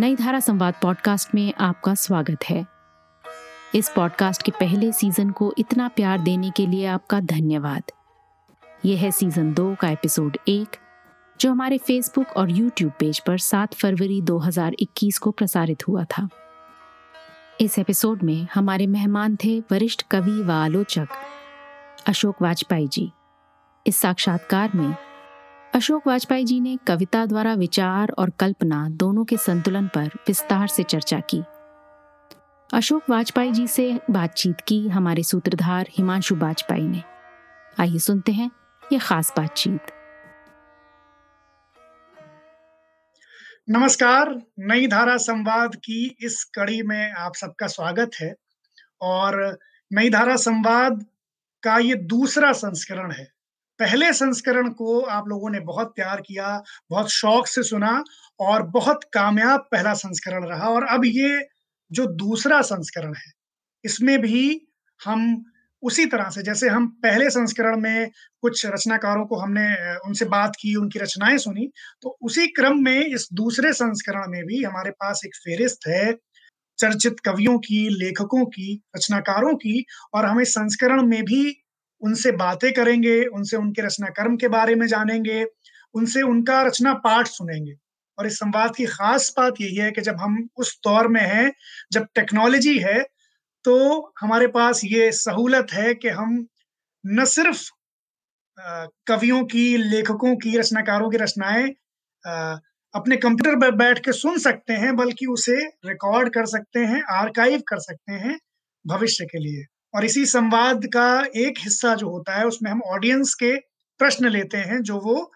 नई धारा संवाद पॉडकास्ट में आपका स्वागत है। इस पॉडकास्ट के पहले सीज़न को इतना प्यार देने के लिए आपका धन्यवाद। यह है सीज़न दो का एपिसोड एक, जो हमारे फेसबुक और यूट्यूब पेज पर 7 फरवरी 2021 को प्रसारित हुआ था। इस एपिसोड में हमारे मेहमान थे वरिष्ठ कवि व आलोचक अशोक वाजपेयी जी। इस साक्षात्कार में अशोक वाजपेयी जी ने कविता द्वारा विचार और कल्पना दोनों के संतुलन पर विस्तार से चर्चा की। अशोक वाजपेयी जी से बातचीत की हमारे सूत्रधार हिमांशु वाजपेयी ने। आइए सुनते हैं ये खास बातचीत। नमस्कार, नई धारा संवाद की इस कड़ी में आप सबका स्वागत है और नई धारा संवाद का ये दूसरा संस्करण है। पहले संस्करण को आप लोगों ने बहुत प्यार किया, बहुत शौक से सुना और बहुत कामयाब पहला संस्करण रहा। और अब ये जो दूसरा संस्करण है, इसमें भी हम उसी तरह से, जैसे हम पहले संस्करण में कुछ रचनाकारों को हमने उनसे बात की, उनकी रचनाएँ सुनी तो उसी क्रम में इस दूसरे संस्करण में भी हमारे पास एक फेरिस्त है, चर्चित कवियों की, लेखकों की, रचनाकारों की, और हम इस संस्करण में भी उनसे बातें करेंगे, उनसे उनके रचना कर्म के बारे में जानेंगे, उनसे उनका रचना पाठ सुनेंगे। और इस संवाद की खास बात यही है कि जब हम उस दौर में हैं, जब टेक्नोलॉजी है तो हमारे पास ये सहूलत है कि हम न सिर्फ़ कवियों की, लेखकों की, रचनाकारों की रचनाएँ अपने कंप्यूटर पर बैठ के सुन सकते हैं, बल्कि उसे रिकॉर्ड कर सकते हैं आर्काइव कर सकते हैं, भविष्य के लिए। और इसी संवाद का एक हिस्सा जो होता है, उसमें हम ऑडियंस के प्रश्न लेते हैं, जो वो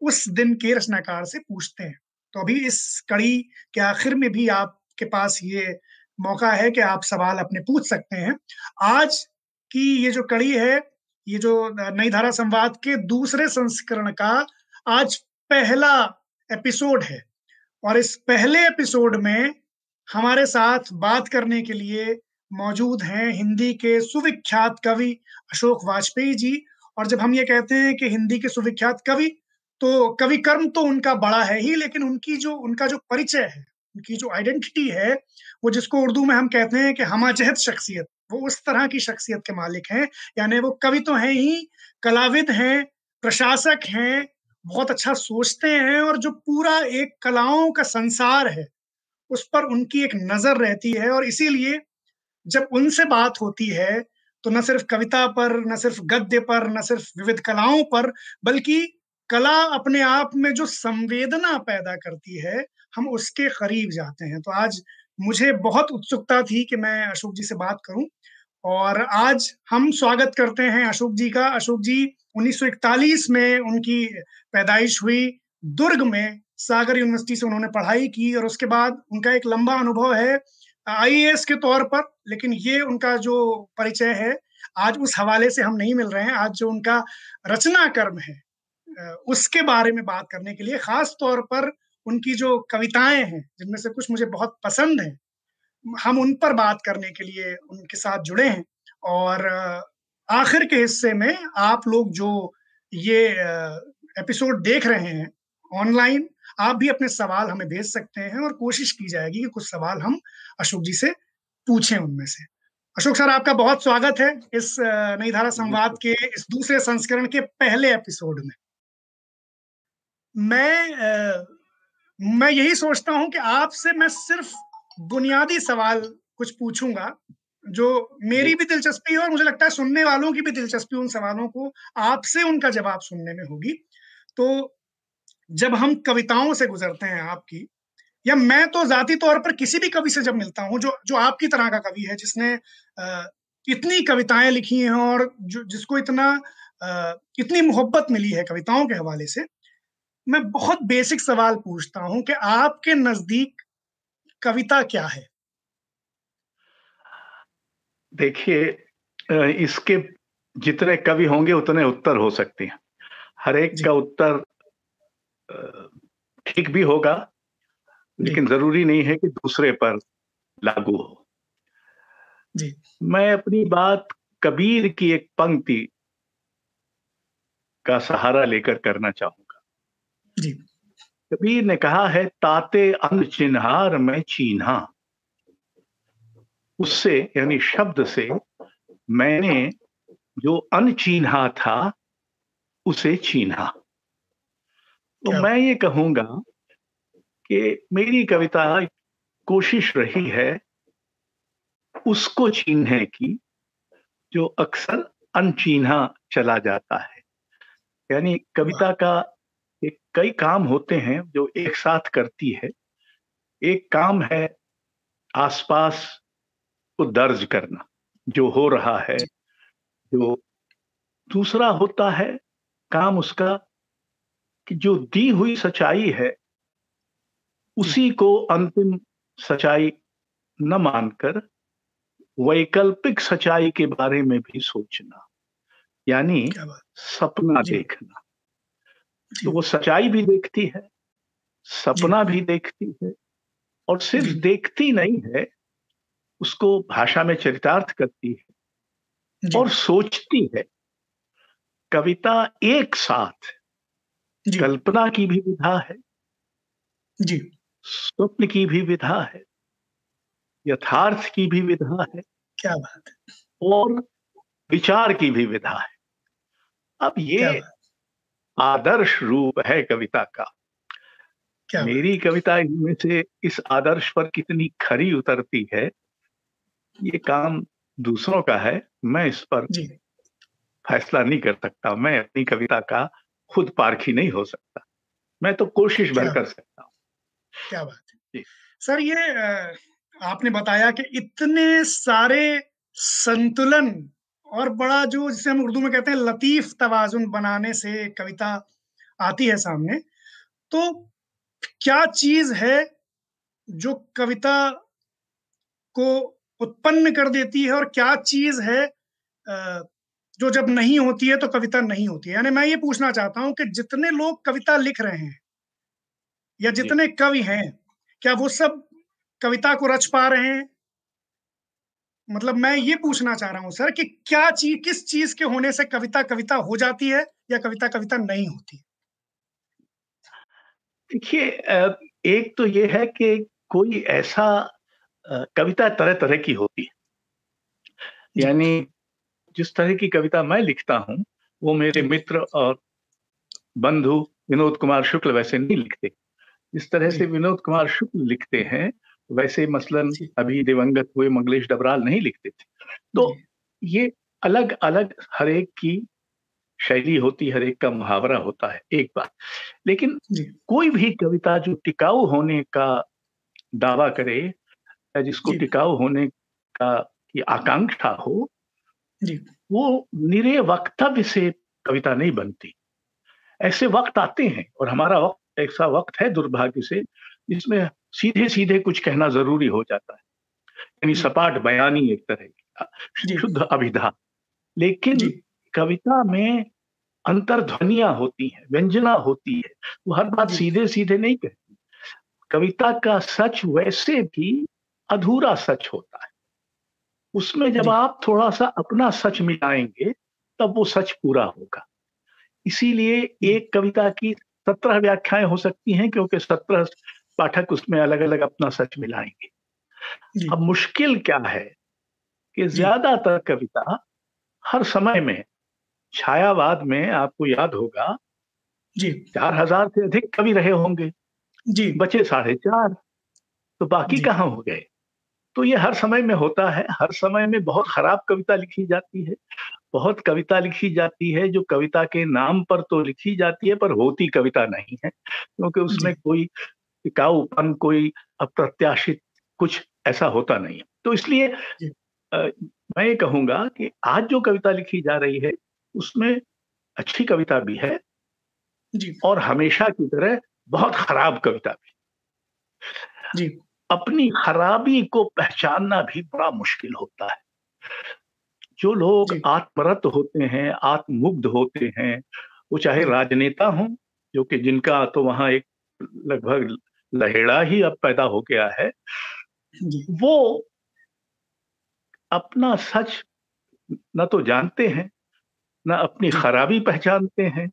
उस दिन के रचनाकार से पूछते हैं। तो अभी इस कड़ी के आखिर में भी आपके पास ये मौका है कि आप सवाल अपने पूछ सकते हैं। आज की ये जो कड़ी है, ये जो नई धारा संवाद के दूसरे संस्करण का आज पहला एपिसोड है। और इस पहले एपिसोड में हमारे साथ बात करने के लिए मौजूद हैं हिंदी के सुविख्यात कवि अशोक वाजपेयी जी। और जब हम ये कहते हैं कि हिंदी के सुविख्यात कवि तो कवि कर्म तो उनका बड़ा है ही, लेकिन उनकी जो, उनका जो परिचय है, उनकी जो आइडेंटिटी है, वो जिसको उर्दू में हम कहते हैं कि हमाजहत शख्सियत, वो उस तरह की शख्सियत के मालिक हैं। यानी वो कवि तो हैं ही, कलाविद हैं, प्रशासक हैं, बहुत अच्छा सोचते हैं और जो पूरा एक कलाओं का संसार है, उस पर उनकी एक नज़र रहती है। और इसीलिए जब उनसे बात होती है तो न सिर्फ़ कविता पर, न सिर्फ़ गद्य पर, न सिर्फ़ विविध कलाओं पर, बल्कि कला अपने आप में जो संवेदना पैदा करती है, हम उसके करीब जाते हैं। तो आज मुझे बहुत उत्सुकता थी कि मैं अशोक जी से बात करूँ, और आज हम स्वागत करते हैं अशोक जी का। अशोक जी 1941 में उनकी पैदाइश हुई, दुर्ग में सागर यूनिवर्सिटी से उन्होंने पढ़ाई की, और उसके बाद उनका एक लंबा अनुभव है आईएएस के तौर पर, लेकिन ये उनका जो परिचय है, आज उस हवाले से हम नहीं मिल रहे हैं। आज जो उनका रचना कर्म है उसके बारे में बात करने के लिए, खास तौर पर उनकी जो कविताएँ हैं, जिनमें से कुछ मुझे बहुत पसंद है, हम उन पर बात करने के लिए उनके साथ जुड़े हैं। और आखिर के हिस्से में आप लोग जो ये एपिसोड देख रहे हैं, ऑनलाइन आप भी अपने सवाल हमें भेज सकते हैं और कोशिश की जाएगी कि कुछ सवाल हम अशोक जी से पूछें उनमें से। अशोक सर आपका बहुत स्वागत है इस नई धारा संवाद के इस दूसरे संस्करण के पहले एपिसोड में। मैं आ, मैं यही सोचता हूँ कि आपसे मैं सिर्फ़ बुनियादी सवाल कुछ पूछूँगा जो मेरी भी दिलचस्पी है और मुझे लगता है सुनने वालों की भी दिलचस्पी उन सवालों को आपसे उनका जवाब सुनने में होगी। तो जब हम कविताओं से गुजरते हैं आपकी या मैं तो जाती तौर पर किसी भी कवि से जब मिलता हूँ जो जो आपकी तरह का कवि है जिसने इतनी कविताएँ लिखी हैं और जो जिसको इतना इतनी मोहब्बत मिली है कविताओं के हवाले से मैं बहुत बेसिक सवाल पूछता हूँ कि आपके नज़दीक कविता क्या है? देखिए इसके जितने कवि होंगे उतने उत्तर हो सकते हैं। हर एक का उत्तर ठीक भी होगा लेकिन ज़रूरी नहीं है कि दूसरे पर लागू हो। जी। मैं अपनी बात कबीर की एक पंक्ति का सहारा लेकर करना चाहूँगा। जी। कबीर ने कहा है ताते अन चिन्हार में चीन्हा। उससे यानी शब्द से मैंने जो अन अनचीन्हा था उसे चीन्हा। तो मैं ये कहूँगा कि मेरी कविता कोशिश रही है उसको चीन्हने की जो अक्सर अनचीन्हा चला जाता है। यानी कविता का एक कई काम होते हैं जो एक साथ करती है। एक काम है आसपास को दर्ज करना जो हो रहा है जो दूसरा होता है काम उसका कि जो दी हुई सच्चाई है उसी को अंतिम सच्चाई न मानकर वैकल्पिक सच्चाई के बारे में भी सोचना यानी सपना देखना। तो वो सच्चाई भी देखती है सपना भी देखती है और सिर्फ़ देखती नहीं है उसको भाषा में चरितार्थ करती है और सोचती है। कविता एक साथ कल्पना की भी विधा है। जी। स्वप्न की भी विधा है। यथार्थ की भी विधा है। क्या बात है। और विचार की भी विधा है। अब ये आदर्श रूप है कविता का। क्या मेरी कविता इनमें से इस आदर्श पर कितनी खरी उतरती है ये काम दूसरों का है। मैं इस पर फैसला नहीं कर सकता। मैं अपनी कविता का खुद पारखी नहीं हो सकता। मैं तो कोशिश भर कर सकता हूँ। क्या बात है। सर ये आपने बताया कि इतने सारे संतुलन और बड़ा जो जिसे हम उर्दू में कहते हैं लतीफ तवाजुन बनाने से कविता आती है सामने तो क्या चीज़ है जो कविता को उत्पन्न कर देती है और क्या चीज़ है जो जब नहीं होती है तो कविता नहीं होती है। यानी मैं ये पूछना चाहता हूँ कि जितने लोग कविता लिख रहे हैं या जितने कवि हैं क्या वो सब कविता को रच पा रहे हैं? मतलब मैं ये पूछना चाह रहा हूँ सर कि क्या चीज़ किस चीज़ के होने से कविता कविता हो जाती है या कविता कविता नहीं होती? देखिए एक तो ये है कि कोई ऐसा कविता तरह तरह की होती है। यानी जिस तरह की कविता मैं लिखता हूँ वो मेरे मित्र और बंधु विनोद कुमार शुक्ल वैसे नहीं लिखते। जिस तरह से विनोद कुमार शुक्ल लिखते हैं वैसे मसलन अभी दिवंगत हुए मंगलेश डबराल नहीं लिखते थे। तो ये अलग अलग हरेक की शैली होती हर एक का मुहावरा होता है एक बात। लेकिन कोई भी कविता जो टिकाऊ होने का दावा करे या जिसको टिकाऊ होने का की आकांक्षा हो वो निरे वक्तव्य से कविता नहीं बनती। ऐसे वक्त आते हैं और हमारा वक्त ऐसा वक्त है दुर्भाग्य से जिसमें सीधे सीधे कुछ कहना ज़रूरी हो जाता है। यानी सपाट बयानी एक तरह की शुद्ध अभिधा। लेकिन कविता में अंतर्ध्वनिया होती है व्यंजना होती है वो हर बात सीधे सीधे नहीं कहती। कविता का सच वैसे भी अधूरा सच होता है। उसमें जब आप थोड़ा सा अपना सच मिलाएँगे तब वो सच पूरा होगा। इसीलिए एक कविता की सत्रह व्याख्याएँ हो सकती हैं क्योंकि सत्रह पाठक उसमें अलग अलग अपना सच मिलाएँगे। अब मुश्किल क्या है कि ज़्यादातर कविता हर समय में छायावाद में आपको याद होगा जी। चार हज़ार से अधिक कवि रहे होंगे। जी। बचे साढ़े चार तो बाकी कहाँ हो गए? तो ये हर समय में होता है। हर समय में बहुत खराब कविता लिखी जाती है। बहुत कविता लिखी जाती है जो कविता के नाम पर तो लिखी जाती है पर होती कविता नहीं है क्योंकि उसमें कोई टिकाऊपन कोई अप्रत्याशित कुछ ऐसा होता नहीं है। तो इसलिए आ, मैं ये कहूँगा कि आज जो कविता लिखी जा रही है उसमें अच्छी कविता भी है जी। और हमेशा की तरह बहुत खराब कविता भी जी। अपनी खराबी को पहचानना भी बड़ा मुश्किल होता है। जो लोग आत्मरत होते हैं आत्मुग्ध होते हैं वो चाहे राजनेता हों जो कि जिनका तो वहाँ एक लगभग लहेड़ा ही अब पैदा हो गया है वो अपना सच न तो जानते हैं न अपनी खराबी पहचानते हैं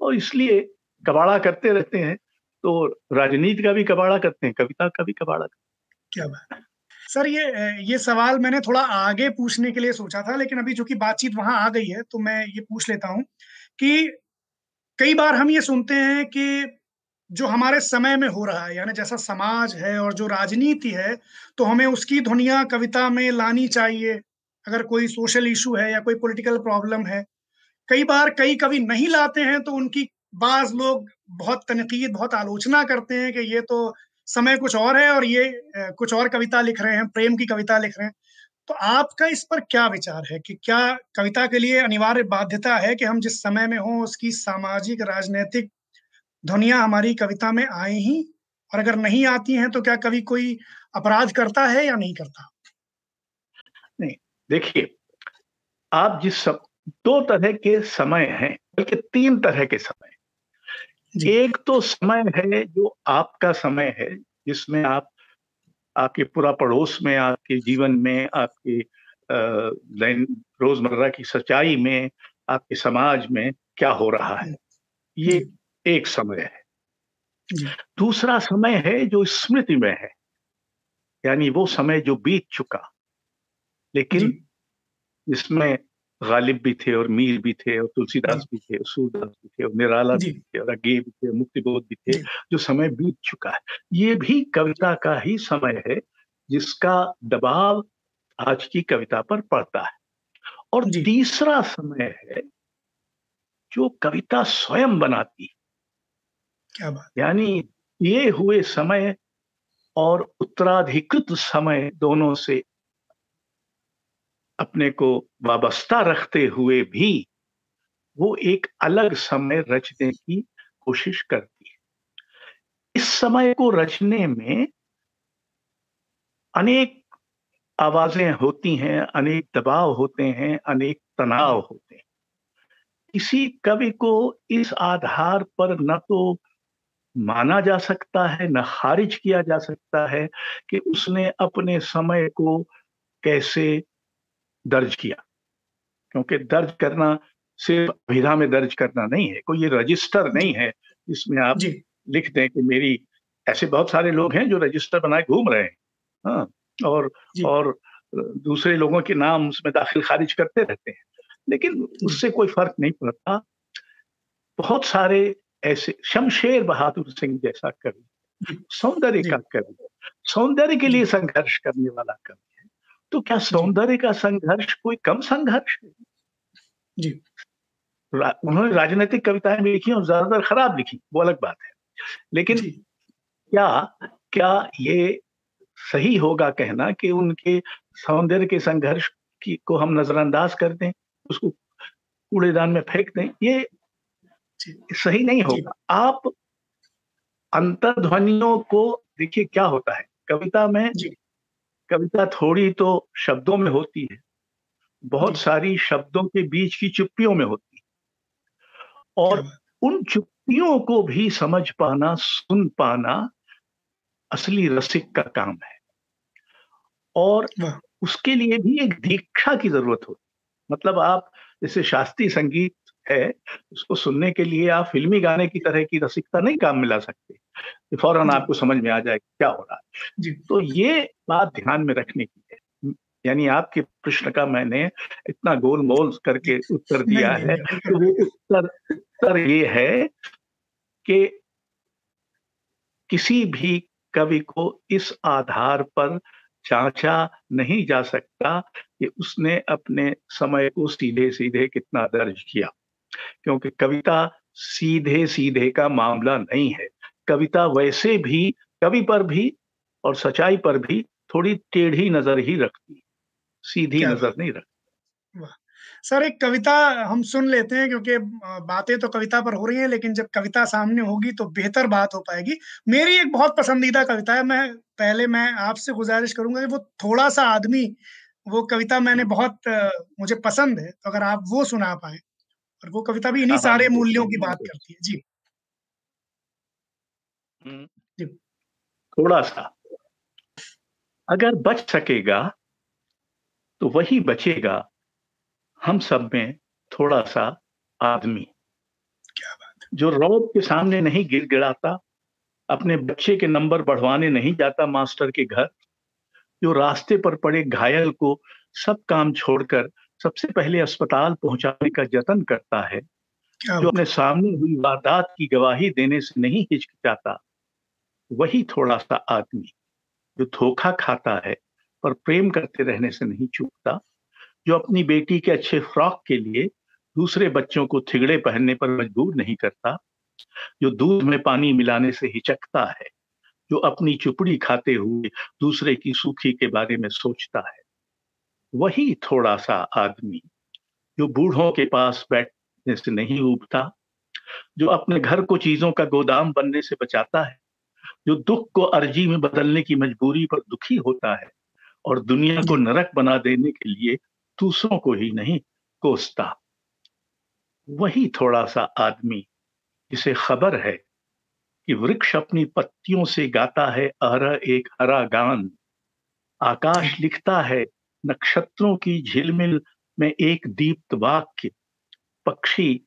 और इसलिए कबाड़ा करते रहते हैं तो राजनीति का भी कबाड़ा करते हैं, कविता का भी कबाड़ा करते हैं। क्या बात सर, ये ये सवाल मैंने थोड़ा आगे पूछने के लिए सोचा था, लेकिन अभी जो कि बातचीत वहाँ आ गई है तो मैं ये पूछ लेता हूँ कि कई बार हम ये सुनते हैं कि जो हमारे समय में हो रहा है, यानी जैसा समाज है और जो राजनीति है तो हमें उसकी ध्वनिया कविता में लानी चाहिए। अगर कोई सोशल इशू है या कोई पॉलिटिकल प्रॉब्लम है, कई बार कई कवि नहीं लाते हैं तो उनकी बाज लोग बहुत तनकीद, बहुत आलोचना करते हैं कि ये तो समय कुछ और है और ये कुछ और कविता लिख रहे हैं, प्रेम की कविता लिख रहे हैं। तो आपका इस पर क्या विचार है कि क्या कविता के लिए अनिवार्य बाध्यता है कि हम जिस समय में हों, उसकी सामाजिक, राजनीतिक ध्वनिया हमारी कविता में आए ही? और अगर नहीं आती हैं तो क्या कभी कोई अपराध करता है या नहीं करता? नहीं, देखिए, आप जिस सब, दो तरह के समय हैं, बल्कि तीन तरह के समय एक तो समय है जो आपका समय है जिसमें आप आपके पूरा पड़ोस में आपके जीवन में आपके रोज़मर्रा की सच्चाई में आपके समाज में क्या हो रहा है। ये एक समय है। दूसरा समय है जो स्मृति में है। यानी वो समय जो बीत चुका। लेकिन इसमें गालिब भी थे और मीर भी थे और तुलसीदास भी थे सूरदास भी थे और निराला भी थे और अगे भी थे मुक्तिबोध भी थे जो। समय बीत चुका है। ये भी कविता का ही समय है जिसका दबाव आज की कविता पर पड़ता है। और तीसरा समय है जो कविता स्वयं बनाती क्या बात। यानी ये हुए समय और उत्तराधिकृत समय दोनों से अपने को वाबस्ता रखते हुए भी वो एक अलग समय रचने की कोशिश करती है। इस समय को रचने में अनेक आवाज़ें होती हैं, अनेक दबाव होते हैं, अनेक तनाव होते हैं। किसी कवि को इस आधार पर न तो माना जा सकता है, न खारिज किया जा सकता है कि उसने अपने समय को कैसे दर्ज किया। क्योंकि दर्ज करना सिर्फ़ अभिधा में दर्ज करना नहीं है कोई ये रजिस्टर नहीं है जिसमें आप लिख दें कि मेरी ऐसे बहुत सारे लोग हैं जो रजिस्टर बनाए घूम रहे हैं हाँ और और दूसरे लोगों के नाम उसमें दाखिल खारिज करते रहते हैं। लेकिन उससे कोई फ़र्क नहीं पड़ता। बहुत सारे ऐसे शमशेर बहादुर सिंह जैसा कवि सौंदर्य का कवि सौंदर्य के लिए संघर्ष करने वाला कवि। तो क्या सौंदर्य का संघर्ष कोई कम संघर्ष? है जी उन्होंने राजनीतिक कविताएँ भी लिखी और ज़्यादातर खराब लिखी वो अलग बात है। लेकिन क्या क्या ये सही होगा कहना कि उनके सौंदर्य के संघर्ष की को हम नजरअंदाज कर दें उसको कूड़ेदान में फेंक दें ये सही नहीं होगा। आप अंतर्ध्वनियों को देखिए क्या होता है कविता में कविता थोड़ी तो शब्दों में होती है। बहुत सारी शब्दों के बीच की चुप्पियों में होती है। और उन चुप्पियों को भी समझ पाना सुन पाना असली रसिक का काम है। और उसके लिए भी एक दीक्षा की ज़रूरत होती मतलब आप जैसे शास्त्रीय संगीत है उसको सुनने के लिए आप फिल्मी गाने की तरह की रसिकता नहीं काम मिला सकते। फ़ौरन आपको समझ में आ जाए क्या हो रहा है। जी। तो ये बात ध्यान में रखने की है। यानी आपके प्रश्न का मैंने इतना गोल मोल करके उत्तर दिया है तो वो उत्तर उत्तर ये है कि किसी भी कवि को इस आधार पर जांचा नहीं जा सकता कि उसने अपने समय को सीधे सीधे कितना दर्ज किया। क्योंकि कविता सीधे सीधे का मामला नहीं है। कविता वैसे भी कवि पर भी और सच्चाई पर भी थोड़ी टेढ़ी नज़र ही रखती सीधी नज़र नहीं रखती। सर एक कविता हम सुन लेते हैं क्योंकि बातें तो कविता पर हो रही हैं लेकिन जब कविता सामने होगी तो बेहतर बात हो पाएगी। मेरी एक बहुत पसंदीदा कविता है मैं पहले मैं आपसे गुजारिश करूँगा कि वो थोड़ा सा आदमी वो कविता मैंने बहुत मुझे पसंद है तो अगर आप वो सुना पाए। और वो कविता भी इन्हीं हाँ, हाँ, सारे मूल्यों की बात करती है। जी। थोड़ा सा अगर बच सकेगा तो वही बचेगा हम सब में थोड़ा सा आदमी। क्या बात जो रौब के सामने नहीं गिर गिड़ाता अपने बच्चे के नंबर बढ़वाने नहीं जाता मास्टर के घर जो रास्ते पर पड़े घायल को सब काम छोड़कर सबसे पहले अस्पताल पहुँचाने का जतन करता है जो अपने सामने हुई वारदात की गवाही देने से नहीं हिचकिचाता वही थोड़ा सा आदमी जो धोखा खाता है पर प्रेम करते रहने से नहीं चूकता, जो अपनी बेटी के अच्छे फ्रॉक के लिए दूसरे बच्चों को थिगड़े पहनने पर मजबूर नहीं करता, जो दूध में पानी मिलाने से हिचकता है, जो अपनी चुपड़ी खाते हुए दूसरे की सूखी के बारे में सोचता है। वही थोड़ा सा आदमी जो बूढ़ों के पास बैठने से नहीं उबता, जो अपने घर को चीज़ों का गोदाम बनने से बचाता है जो दुख को अर्जी में बदलने की मजबूरी पर दुखी होता है और दुनिया को नरक बना देने के लिए दूसरों को ही नहीं, कोसता। वही थोड़ा सा आदमी जिसे खबर है कि वृक्ष अपनी पत्तियों से गाता है अहरा एक हरा गान। आकाश लिखता है, नक्षत्रों की झिलमिल में एक दीप्त वाक्य। पक्षी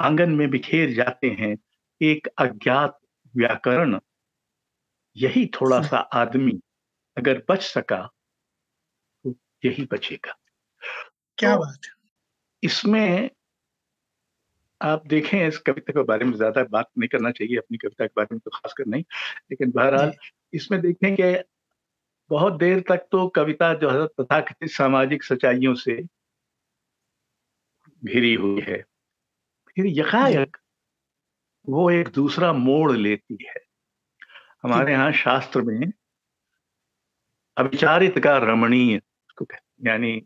आँगन में बिखेर जाते हैं, एक अज्ञात व्याकरण। यही थोड़ा सा आदमी अगर बच सका तो यही बचेगा। क्या तो बात इसमें आप देखें इस कविता के बारे में ज़्यादा बात नहीं करना चाहिए अपनी कविता के बारे में तो खासकर नहीं। लेकिन बहरहाल इसमें देखें कि बहुत देर तक तो कविता जो है तथाकथित सामाजिक सच्चाइयों से घिरी हुई है। फिर यकायक वो एक दूसरा मोड़ लेती है। हमारे यहाँ शास्त्र में अविचारित का रमणीय यानी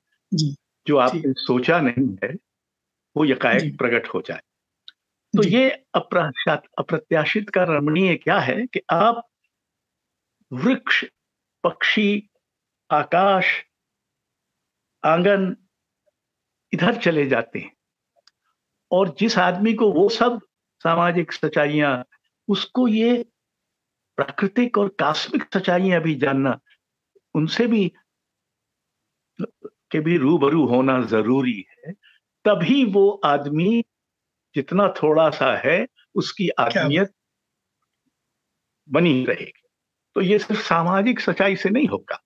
जो। आपने सोचा नहीं है वो यकायक प्रकट हो जाए। तो ये अप्रत्याशित का रमणीय क्या है कि आप वृक्ष पक्षी आकाश आँगन इधर चले जाते हैं। और जिस आदमी को वो सब सामाजिक सच्चाइयाँ उसको ये प्राकृतिक और कास्मिक सच्चाइयाँ भी जानना उनसे भी के भी रूबरू होना ज़रूरी है तभी वो आदमी जितना थोड़ा सा है उसकी आदमियत बनी रहेगी। तो ये सिर्फ़ सामाजिक सच्चाई से नहीं होगा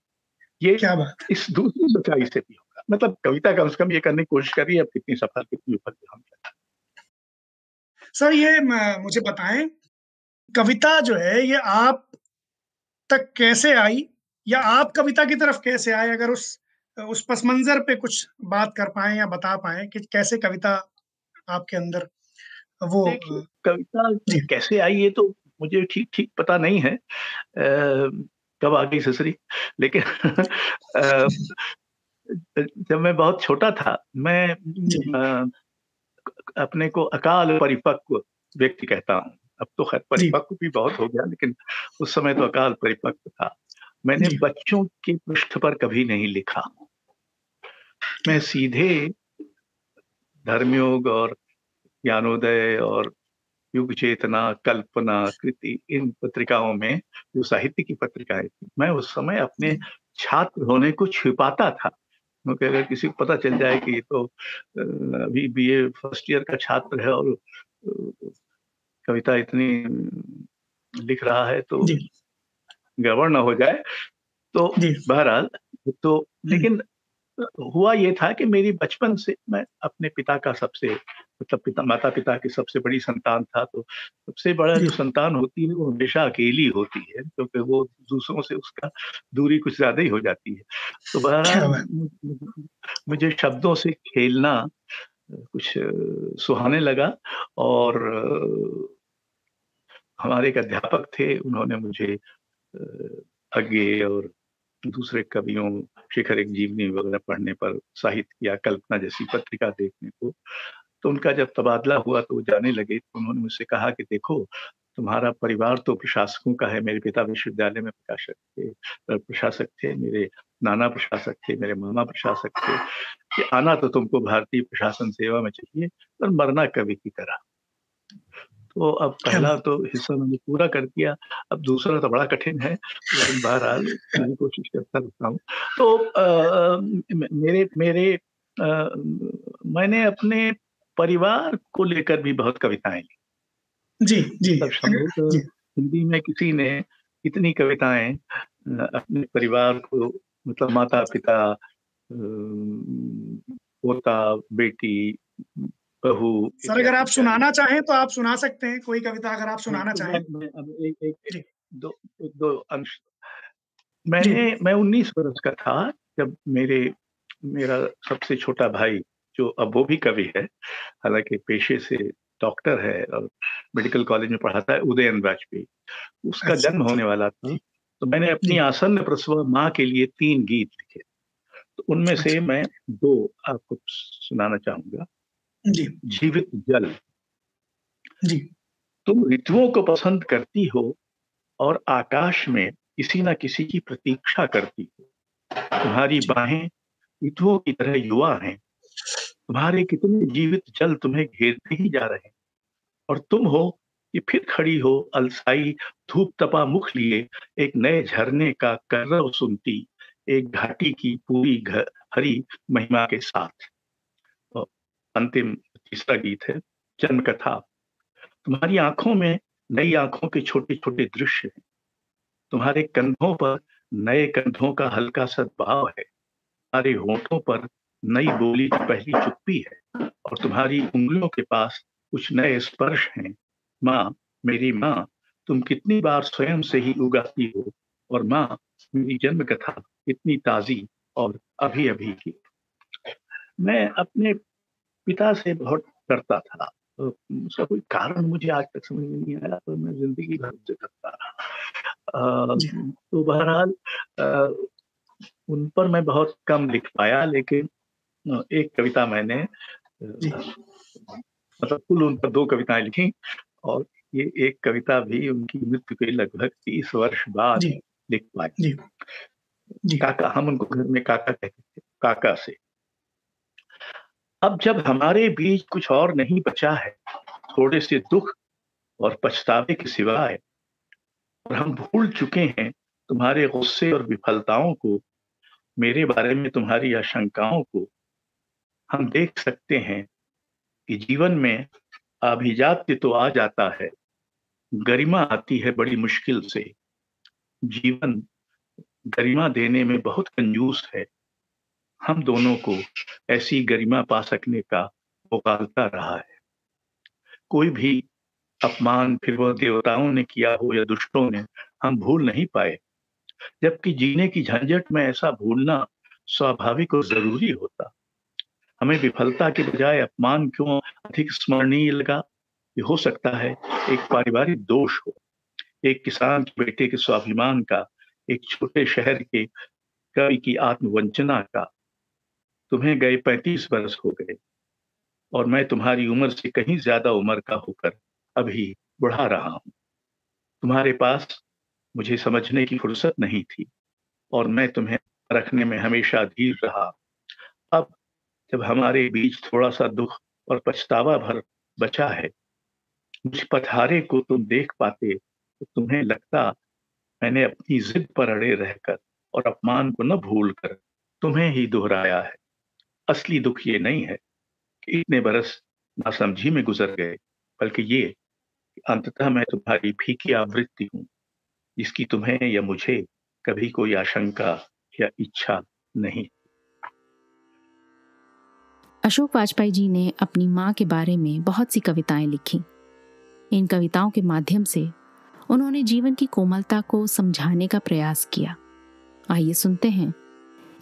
ये क्या बात इस दूसरी सच्चाई से भी होगा। मतलब कविता कम से कम ये करने की कोशिश कर रही है अब कितनी सफल कितनी विफल हम सर ये मुझे बताएँ कविता जो है ये आप तक कैसे आई या आप कविता की तरफ़ कैसे आए? अगर उस उस पस मंजर पे कुछ बात कर पाए या बता पाए कि कैसे कविता आपके अंदर वो कविता कैसे आई ये तो मुझे ठीक ठीक पता नहीं है। आ, कब आ गई ससरी? लेकिन आ, जब मैं बहुत छोटा था मैं आ, अपने को अकाल परिपक्व व्यक्ति कहता हूँ। अब तो खैर परिपक्व भी बहुत हो गया लेकिन उस समय तो अकाल परिपक्व था। मैंने बच्चों के पृष्ठ पर कभी नहीं लिखा। मैं सीधे धर्मयोग और ज्ञानोदय और युग चेतना कल्पना कृति इन पत्रिकाओं में जो साहित्य की पत्रिकाएँ थी मैं उस समय अपने छात्र होने को छिपाता था। क्योंकि अगर किसी को पता चल जाए कि ये तो अभी बीए फ़र्स्ट ईयर का छात्र है और कविता इतनी लिख रहा है तो गड़बड़ ना हो जाए। तो बहरहाल तो हम्म। लेकिन हुआ ये था कि मेरी बचपन से मैं अपने पिता का सबसे मतलब पिता माता पिता की सबसे बड़ी संतान था तो सबसे बड़ा जो। संतान होती है वो हमेशा अकेली होती है क्योंकि तो वो दूसरों से उसका दूरी कुछ ज़्यादा ही हो जाती है। तो बहरहाल मुझे शब्दों से खेलना कुछ सुहाने लगा और हमारे एक अध्यापक थे, उन्होंने मुझे अज्ञे और दूसरे कवियों, शिखर एक जीवनी वगैरह पढ़ने पर साहित्य या कल्पना जैसी पत्रिका देखने को। तो उनका जब तबादला हुआ तो वो जाने लगे तो उन्होंने मुझसे कहा कि देखो, तुम्हारा परिवार तो प्रशासकों का है, मेरे पिता विश्वविद्यालय में प्रकाशक थे प्रशासक थे, मेरे नाना प्रशासक थे, मेरे मामा प्रशासक थे। कि आना तो तुमको भारतीय प्रशासन सेवा में चाहिए पर मरना कवि की तरह। तो अब पहला तो हिस्सा मैंने पूरा कर दिया अब दूसरा तो बड़ा कठिन है लेकिन बहरहाल मैं कोशिश करता रहता हूँ। तो आ, मेरे मेरे आ, मैंने अपने परिवार को लेकर भी बहुत कविताएँ ली। जी जी। हिंदी में किसी ने इतनी कविताएँ अपने परिवार को मतलब माता पिता पोता बेटी बहू सर अगर आप सुनाना चाहें तो आप सुना सकते हैं कोई कविता अगर आप सुनाना चाहें। अब एक एक दो दो अंश। मैंने मैं उन्नीस वर्ष का था जब मेरे मेरा सबसे छोटा भाई जो अब वो भी कवि है हालाँकि पेशे से डॉक्टर है और मेडिकल कॉलेज में पढ़ाता है उदयन वाजपेयी। उसका अच्छा, जन्म होने वाला था। तो मैंने अपनी आसन्न प्रसव माँ के लिए तीन गीत लिखे। तो उनमें से अच्छा। मैं दो आपको सुनाना चाहूँगा। जी। जीवित जल। जी। तुम ऋतुओं को पसंद करती हो और आकाश में किसी ना किसी की प्रतीक्षा करती हो। तुम्हारी बाहें ऋतुओं की तरह युवा हैं। तुम्हारे कितने जीवित जल तुम्हें घेरते ही जा रहे हैं। और तुम हो कि फिर खड़ी हो अलसाई धूप तपा मुख लिए एक नए झरने का कर्रव सुनती। एक घाटी की पूरी घर हरी महिमा के साथ। तो अंतिम तीसरा गीत है जन्म कथा तुम्हारी आँखों में नई आँखों के छोटे छोटे दृश्य हैं। तुम्हारे कंधों पर नए कंधों का हल्का सद्भाव है। तुम्हारे होठों पर नई बोली की पहली चुप्पी है और तुम्हारी उंगलियों के पास कुछ नए स्पर्श हैं। माँ, मेरी माँ, तुम कितनी बार स्वयं से ही उगाती हो और माँ, मेरी जन्म कथा कितनी ताजी और अभी अभी की। मैं अपने पिता से बहुत डरता था। तो उसका कोई कारण मुझे आज तक समझ में नहीं आया तो मैं ज़िंदगी भर से करता रहा। तो बहरहाल उन पर मैं बहुत कम लिख पाया लेकिन एक कविता मैंने मतलब कुल उन पर दो कविताएँ लिखी और ये एक कविता भी उनकी मृत्यु के लगभग तीस वर्ष बाद लिख पाए काका, हम उनको घर में काका कहते थे, काका से। अब जब हमारे बीच कुछ और नहीं बचा है, थोड़े से दुख और पछतावे के सिवाय और हम भूल चुके हैं तुम्हारे गुस्से और विफलताओं को, मेरे बारे में तुम्हारी आशंकाओं को, हम देख सकते हैं कि जीवन में अभिजात्य तो आ जाता है, गरिमा आती है बड़ी मुश्किल से। जीवन गरिमा देने में बहुत कंजूस है। हम दोनों को ऐसी गरिमा पा सकने का मुकालता रहा है। कोई भी अपमान फिर वह देवताओं ने किया हो या दुष्टों ने, हम भूल नहीं पाए। जबकि जीने की झंझट में ऐसा भूलना स्वाभाविक और ज़रूरी होता। हमें विफलता के बजाय अपमान क्यों अधिक स्मरणीय लगा? ये हो सकता है एक पारिवारिक दोष हो। एक किसान के बेटे के स्वाभिमान का एक छोटे शहर के कवि की आत्मवंचना का। तुम्हें गए पैंतीस वर्ष हो गए और मैं तुम्हारी उम्र से कहीं ज़्यादा उम्र का होकर अभी बढ़ा रहा हूँ। तुम्हारे पास मुझे समझने की फुर्सत नहीं थी और मैं तुम्हें रखने में हमेशा धीर रहा। अब जब हमारे बीच थोड़ा सा दुख और पछतावा भर बचा है, मुझ पथारे को तुम देख पाते तो तुम्हें लगता मैंने अपनी जिद पर अड़े रहकर और अपमान को न भूल कर तुम्हें ही दोहराया है। असली दुख ये नहीं है कि इतने बरस नासमझी में गुजर गए, बल्कि ये अंततः मैं तुम्हारी फीकी आवृत्ति हूँ, जिसकी तुम्हें या मुझे कभी कोई आशंका या इच्छा नहीं। अशोक वाजपेयी जी ने अपनी माँ के बारे में बहुत सी कविताएँ लिखी। इन कविताओं के माध्यम से उन्होंने जीवन की कोमलता को समझाने का प्रयास किया। आइए सुनते हैं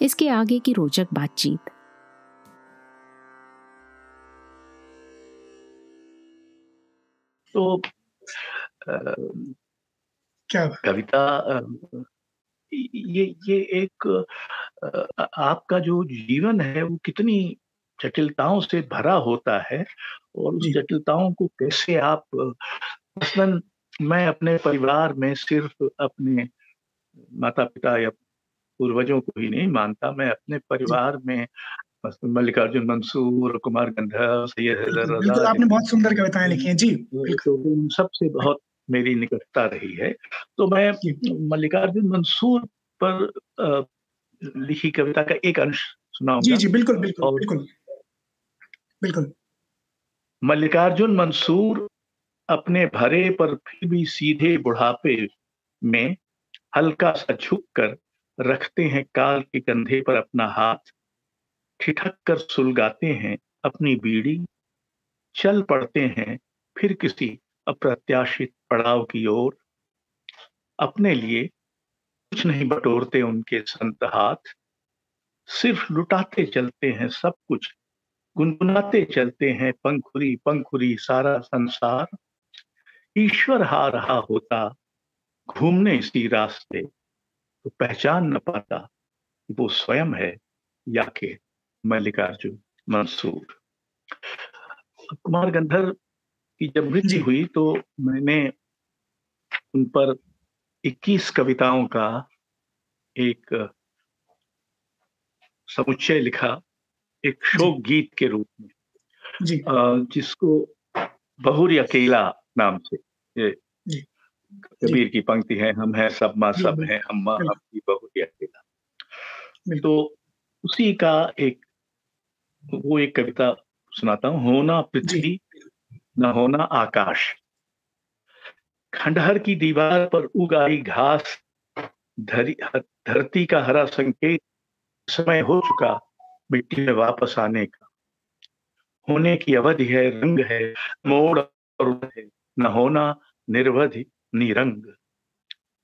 इसके आगे की रोचक बातचीत। तो क्या कविता ये ये एक आपका जो जीवन है वो कितनी जटिलताओं से भरा होता है और उस जटिलताओं को कैसे आप मसलन मैं अपने परिवार में सिर्फ़ अपने माता पिता या पूर्वजों को ही नहीं मानता। मैं अपने परिवार में मल्लिकार्जुन मंसूर कुमार गंधर्व सैयद आपने बहुत सुंदर कविताएँ लिखी हैं। जी तो उन सबसे बहुत मेरी निकटता रही है। तो मैं मल्लिकार्जुन मंसूर पर लिखी कविता का एक अंश सुनाऊँगा। जी जी बिल्कुल बिल्कुल बिल्कुल। बिल्कुल। मल्लिकार्जुन मंसूर अपने भरे पर फिर भी सीधे बुढ़ापे में हल्का सा झुक कर रखते हैं काल के कंधे पर अपना हाथ। ठिठक कर सुलगाते हैं अपनी बीड़ी। चल पड़ते हैं फिर किसी अप्रत्याशित पड़ाव की ओर। अपने लिए कुछ नहीं बटोरते उनके संत हाथ। सिर्फ़ लुटाते चलते हैं सब कुछ, गुनगुनाते चलते हैं पंखुरी पंखुरी सारा संसार। ईश्वर हा रहा होता घूमने इसी रास्ते तो पहचान न पाता वो स्वयं है या के मल्लिकार्जुन मंसूर। कुमार गंधर की जब मृत्यु हुई तो मैंने उन पर 21 कविताओं का एक समुच्चय लिखा एक शोक गीत के रूप में जी। जिसको बहुरी अकेला नाम से ये कबीर की पंक्ति है हम है सब माँ सब है हम माँ आपकी बहुरी अकेला। तो उसी का एक वो एक कविता सुनाता हूँ होना पृथ्वी न होना आकाश। खंडहर की दीवार पर उगाई घास धरती का हरा संकेत समय हो चुका मिट्टी में वापस आने का। होने की अवधि है रंग है मोड़ और है। न होना निर्वधि निरंग।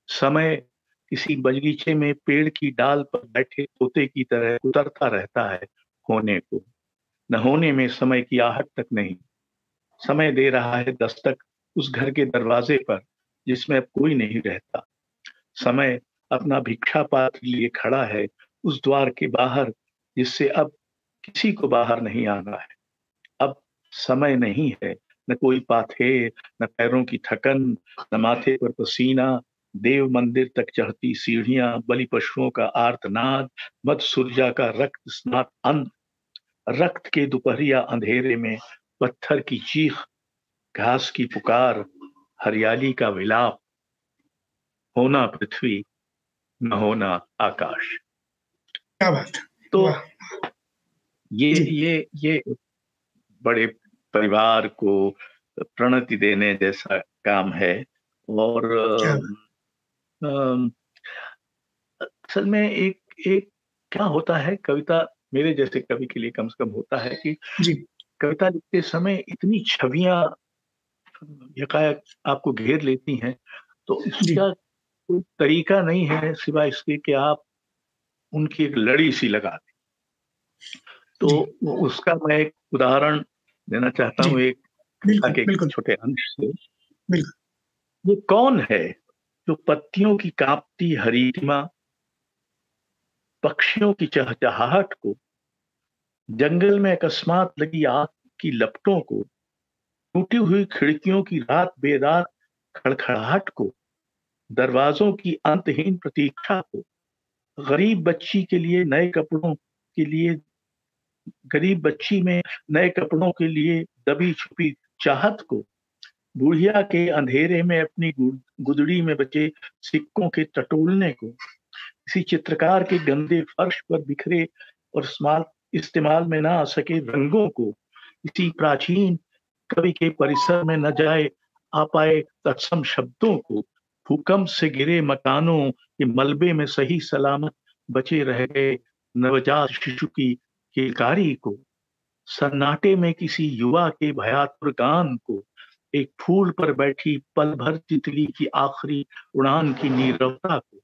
समय किसी बगीचे में पेड़ की डाल पर बैठे तोते की तरह उतरता रहता है होने को। न होने में समय की आहट तक नहीं। समय दे रहा है दस्तक उस घर के दरवाजे पर, जिसमें अब कोई नहीं रहता। समय अपना भिक्षा पात्र लिए खड़ा है उस द्वार के बाहर, जिससे अब किसी को बाहर नहीं आना है। अब समय नहीं है न कोई पाथे न पैरों की थकन न माथे पर पसीना। देव मंदिर तक चढ़ती सीढ़ियाँ बलि पशुओं का आर्तनाद मध सुरजा का रक्त स्नात अंत। रक्त के दोपहरिया अंधेरे में पत्थर की चीख घास की पुकार हरियाली का विलाप। होना पृथ्वी न होना आकाश। क्या बात तो ये ये ये बड़े परिवार को प्रणति देने जैसा काम है और असल में एक एक क्या होता है कविता मेरे जैसे कवि के लिए कम से कम होता है कि जी। कविता लिखते समय इतनी छवियाँ यकायक आपको घेर लेती हैं तो इसका कोई तरीका नहीं है सिवाय इसके कि आप उनकी एक लड़ी सी लगा दें। तो उसका मैं एक उदाहरण देना चाहता हूँ एक के छोटे अंश से। ये कौन है जो पत्तियों की कांपती हरीतिमा पक्षियों की चहचहाहट को जंगल में अकस्मात लगी आग की लपटों को टूटी हुई खिड़कियों की रात बेरात खड़खड़ाहट को दरवाजों की अंतहीन प्रतीक्षा को गरीब बच्ची के लिए नए कपड़ों के लिए गरीब बच्ची में नए कपड़ों के लिए दबी छुपी चाहत को बुढ़िया के अंधेरे में अपनी गुदड़ी में बचे सिक्कों के टटोलने को किसी चित्रकार के गंदे फर्श पर बिखरे और इस्तेमाल इस्तेमाल में ना आ सके रंगों को, इसी प्राचीन कवि के परिसर में न जाए आ पाए तत्सम शब्दों को, भूकंप से गिरे मकानों के मलबे में सही सलामत बचे रह गए नवजात शिशु की किलकारी को, सन्नाटे में किसी युवा के भयातुर गान को, एक फूल पर बैठी पल भर तितली की आखिरी उड़ान की नीरवता को,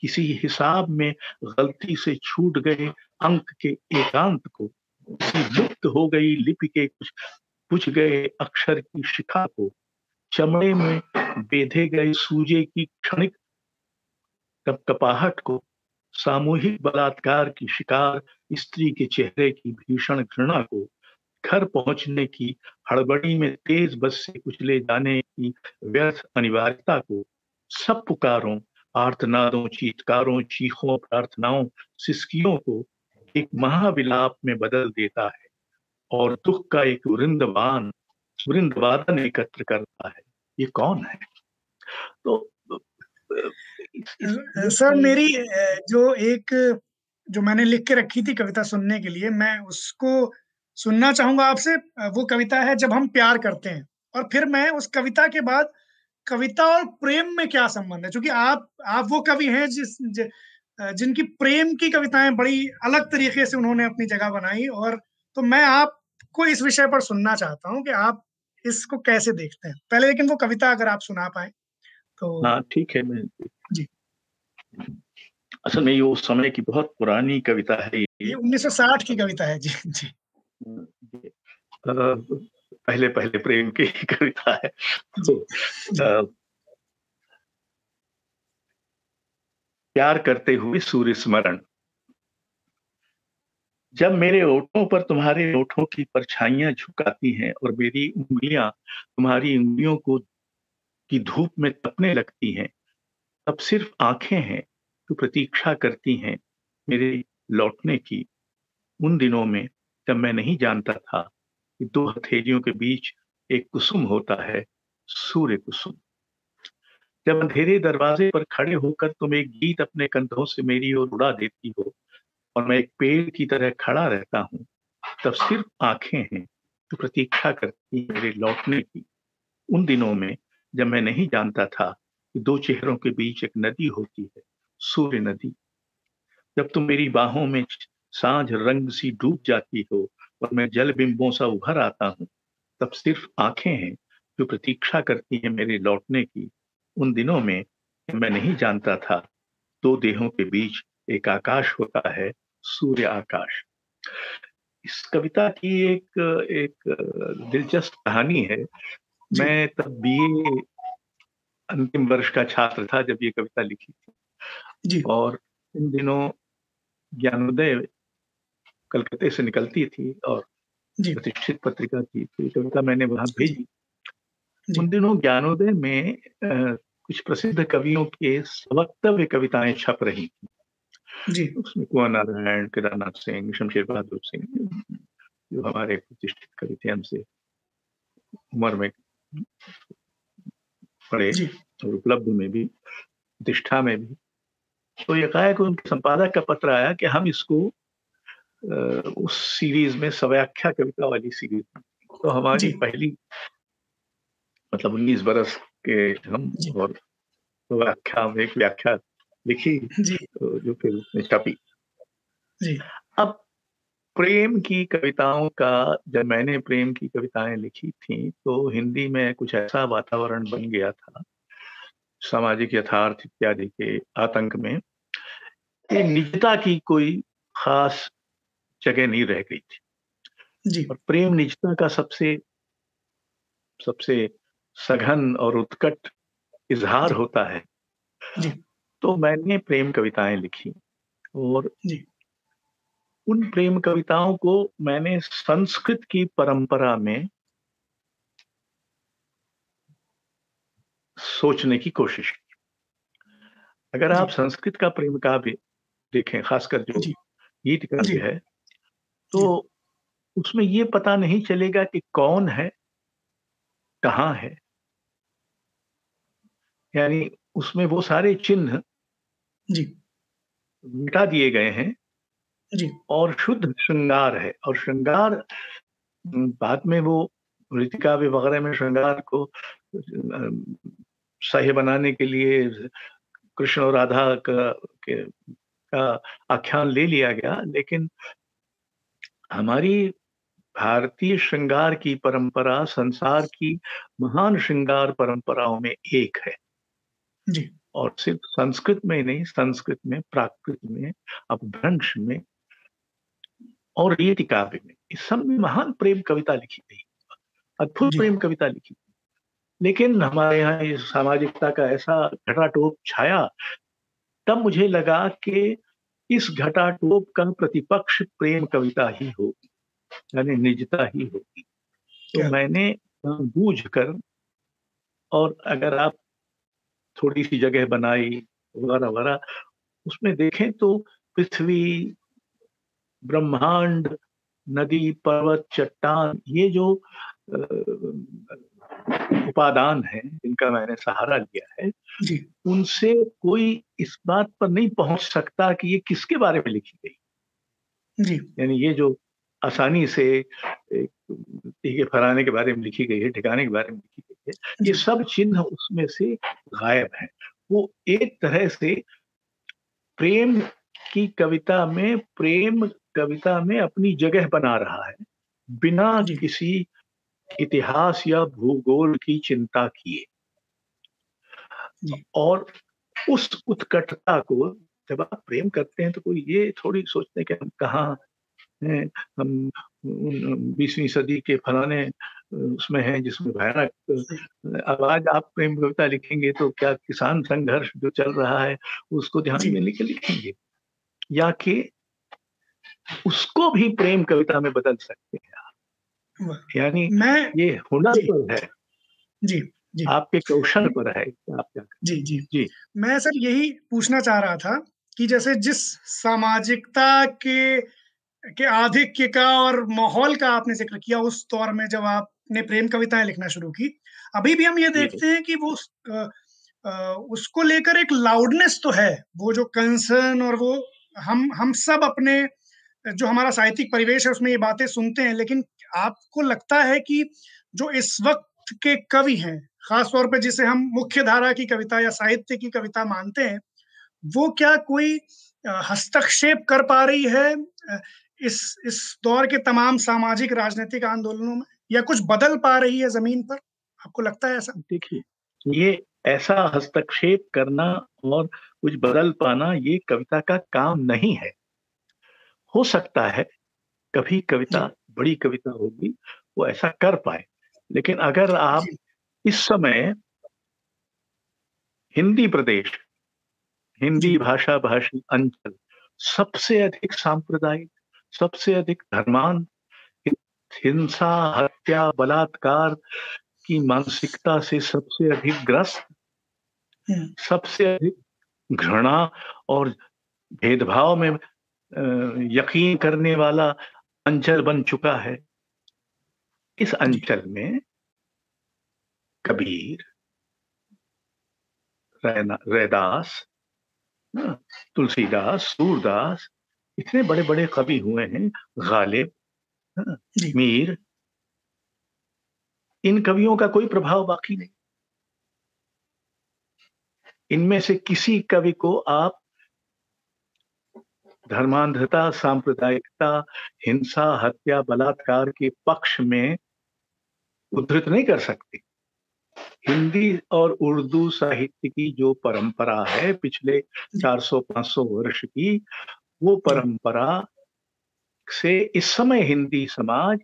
किसी हिसाब में गलती से छूट गए अंक के एकांत को, किसी लुप्त हो गई लिपि के कुछ बुझ गए अक्षर की शिखा को, चमड़े में बेधे गए सूजे की क्षणिक कपाहट को, सामूहिक बलात्कार की शिकार स्त्री के चेहरे की भीषण घृणा को घर पहुँचने की हड़बड़ी में तेज बस से कुचले जाने की व्यर्थ अनिवार्यता को सब पुकारों, आर्तनादों, चीतकारों, चीखों, प्रार्थनाओं, सिस्कियों को एक महाविलाप में बदल देता है और दुख का एक वृंदवान, वृंदवादन एकत्र करता है। ये कौन है? तो सर, मेरी जो एक जो मैंने लिख के रखी थी कविता सुनने के लिए मैं उसको सुनना चाहूँगा आपसे। वो कविता है जब हम प्यार करते हैं। और फिर मैं उस कविता के बाद कविता और प्रेम में क्या संबंध है? क्योंकि आप आप वो कवि हैं जिस ज, जिनकी प्रेम की कविताएँ बड़ी अलग तरीके से उन्होंने अपनी जगह बनाई। और तो मैं आपको इस विषय पर सुनना चाहता हूँ कि आप इसको कैसे देखते हैं। पहले लेकिन वो कविता अगर आप सुना पाए तो हाँ ठीक है मैं जी। असल में ये उस समय की बहुत पुरानी कविता है ये। 1960 की कविता है जी जी। पहले पहले प्रेम की कविता है। तो प्यार करते हुए सूर्य स्मरण। जब मेरे ओठों पर तुम्हारे ओठों की परछाइयाँ झुकाती हैं और मेरी उंगलियाँ तुम्हारी उंगलियों को की धूप में तपने लगती हैं तब सिर्फ़ आँखें हैं जो प्रतीक्षा करती हैं मेरे लौटने की। उन दिनों में जब मैं नहीं जानता था कि दो हथेलियों के बीच एक कुसुम होता है, सूर्य कुसुम। जब अंधेरे दरवाजे पर खड़े होकर तुम एक गीत अपने कंधों से मेरी ओर उड़ा देती हो और मैं एक पेड़ की तरह खड़ा रहता हूँ, तब सिर्फ़ आँखें हैं जो प्रतीक्षा करती मेरे लौटने की। उन दिनों में जब मैं नहीं जानता था कि दो चेहरों के बीच एक नदी होती है सूर्य नदी। जब तुम मेरी बाहों में साँझ रंग सी डूब जाती हो और मैं जल बिंबों सा उभर आता हूँ तब सिर्फ़ आँखें हैं जो प्रतीक्षा करती हैं मेरे लौटने की। उन दिनों में मैं नहीं जानता था। दो देहों के बीच एक आकाश होता है सूर्य आकाश। इस कविता की एक एक दिलचस्प कहानी है। मैं तब बीए अंतिम वर्ष का छात्र था जब ये कविता लिखी थी। जी। और इन दिनों ज्ञानोदय कलकत्ते से निकलती थी और प्रतिष्ठित पत्रिका थी तो कविता मैंने वहाँ भेजी। उन दिनों ज्ञानोदय में आ, कुछ प्रसिद्ध कवियों के वक्तव्य कविताएँ छप रही थी। जी। उसमें कुआ नारायण केदारनाथ सिंह शमशेर बहादुर सिंह जो हमारे प्रतिष्ठित कवि थे हमसे उम्र में पड़े और उपलब्ध में भी प्रतिष्ठा में भी। तो ये कहा कि उनके संपादक का पत्र आया कि हम इसको उस सीरीज़ में सव्याख्या कविता वाली सीरीज़ तो हमारी पहली मतलब उन्नीस बरस के हम और व्याख्या में एक व्याख्या लिखी तो जो फिर उसने छपी जी। अब प्रेम की कविताओं का जब मैंने प्रेम की कविताएँ लिखी थी तो हिंदी में कुछ ऐसा वातावरण बन गया था सामाजिक यथार्थ इत्यादि के आतंक में कि निजता की कोई खास जगह नहीं रह गई थी। जी। और प्रेम निजता का सबसे सबसे सघन और उत्कट इजहार होता है। जी। तो मैंने प्रेम कविताएँ लिखी और जी। उन प्रेम कविताओं को मैंने संस्कृत की परंपरा में सोचने की कोशिश की। अगर आप संस्कृत का प्रेम काव्य देखें खासकर जो गीत काव्य है तो उसमें ये पता नहीं चलेगा कि कौन है कहाँ है। यानी उसमें वो सारे चिन्ह जी। मिटा दिए गए हैं जी। और शुद्ध श्रृंगार है और श्रृंगार बाद में वो ऋतिका वगैरह में श्रृंगार को सही बनाने के लिए कृष्ण और राधा का, के, का आख्यान ले लिया गया लेकिन हमारी भारतीय श्रृंगार की परंपरा संसार की महान श्रृंगार परंपराओं में एक है। जी। और सिर्फ़ संस्कृत में ही नहीं संस्कृत में प्राकृत में अपभ्रंश में और रीति काव्य में इस सब में महान प्रेम कविता लिखी गई। अद्भुत प्रेम कविता लिखी लेकिन हमारे यहाँ इस सामाजिकता का ऐसा घटाटोप छाया तब मुझे लगा कि इस घटाटोप का प्रतिपक्ष प्रेम कविता ही होगी यानी निजता ही होगी। तो मैंने बूझ कर और अगर आप थोड़ी सी जगह बनाई वगैरह वगैरह उसमें देखें तो पृथ्वी ब्रह्मांड नदी पर्वत चट्टान ये जो उपादान है जिनका मैंने सहारा लिया है जी। उनसे कोई इस बात पर नहीं पहुँच सकता कि ये किसके बारे में लिखी गई। जी। यानी ये जो आसानी से टीके फराने के बारे में लिखी गई है ठिकाने के बारे में लिखी गई है ये सब चिन्ह उसमें से गायब हैं। वो एक तरह से प्रेम की कविता में प्रेम कविता में अपनी जगह बना रहा है बिना किसी इतिहास या भूगोल की चिंता किए। और उस उत्कटता को जब आप प्रेम करते हैं तो कोई ये थोड़ी सोचते कि हम कहाँ हैं हम बीसवीं सदी के फलाने उसमें हैं जिसमें भयानक आज आप प्रेम कविता लिखेंगे तो क्या किसान संघर्ष जो चल रहा है उसको ध्यान में लेके लिखेंगे? या कि उसको भी प्रेम कविता में बदल सकते हैं यानी मैं ये हुनर पर है। जी जी। आपके कौशल पर है। आप क्या जी जी। जी। मैं सर यही पूछना चाह रहा था कि जैसे जिस सामाजिकता के के आधिक्य का और माहौल का आपने ज़िक्र किया उस दौर में जब आपने प्रेम कविताएँ लिखना शुरू की अभी भी हम ये देखते हैं कि वो आ, आ, उसको लेकर एक लाउडनेस तो है। वो जो कंसर्न और वो हम हम सब अपने जो हमारा साहित्यिक परिवेश है उसमें ये बातें सुनते हैं लेकिन आपको लगता है कि जो इस वक्त के कवि हैं खास तौर पे जिसे हम मुख्य धारा की कविता या साहित्य की कविता मानते हैं वो क्या कोई हस्तक्षेप कर पा रही है इस इस दौर के तमाम सामाजिक राजनीतिक आंदोलनों में? या कुछ बदल पा रही है ज़मीन पर? आपको लगता है ऐसा? देखिए ये ऐसा हस्तक्षेप करना और कुछ बदल पाना ये कविता का काम नहीं है। हो सकता है कभी कविता बड़ी कविता होगी वो ऐसा कर पाए। लेकिन अगर आप इस समय हिंदी प्रदेश हिंदी भाषा भाषी अंचल सबसे अधिक सांप्रदायिक सबसे अधिक धर्मान हिंसा हत्या बलात्कार की मानसिकता से सबसे अधिक ग्रस्त हम्म। सबसे अधिक घृणा और भेदभाव में यकीन करने वाला अंचल बन चुका है। इस अंचल में कबीर रैदास तुलसीदास सूरदास इतने बड़े बड़े कवि हुए हैं गालिब मीर। इन कवियों का कोई प्रभाव बाकी नहीं। इनमें से किसी कवि को आप धर्मांधता सांप्रदायिकता हिंसा हत्या बलात्कार के पक्ष में उद्धृत नहीं कर सकते। हिंदी और उर्दू साहित्य की जो परंपरा है पिछले 400-500 वर्ष की वो परंपरा से इस समय हिंदी समाज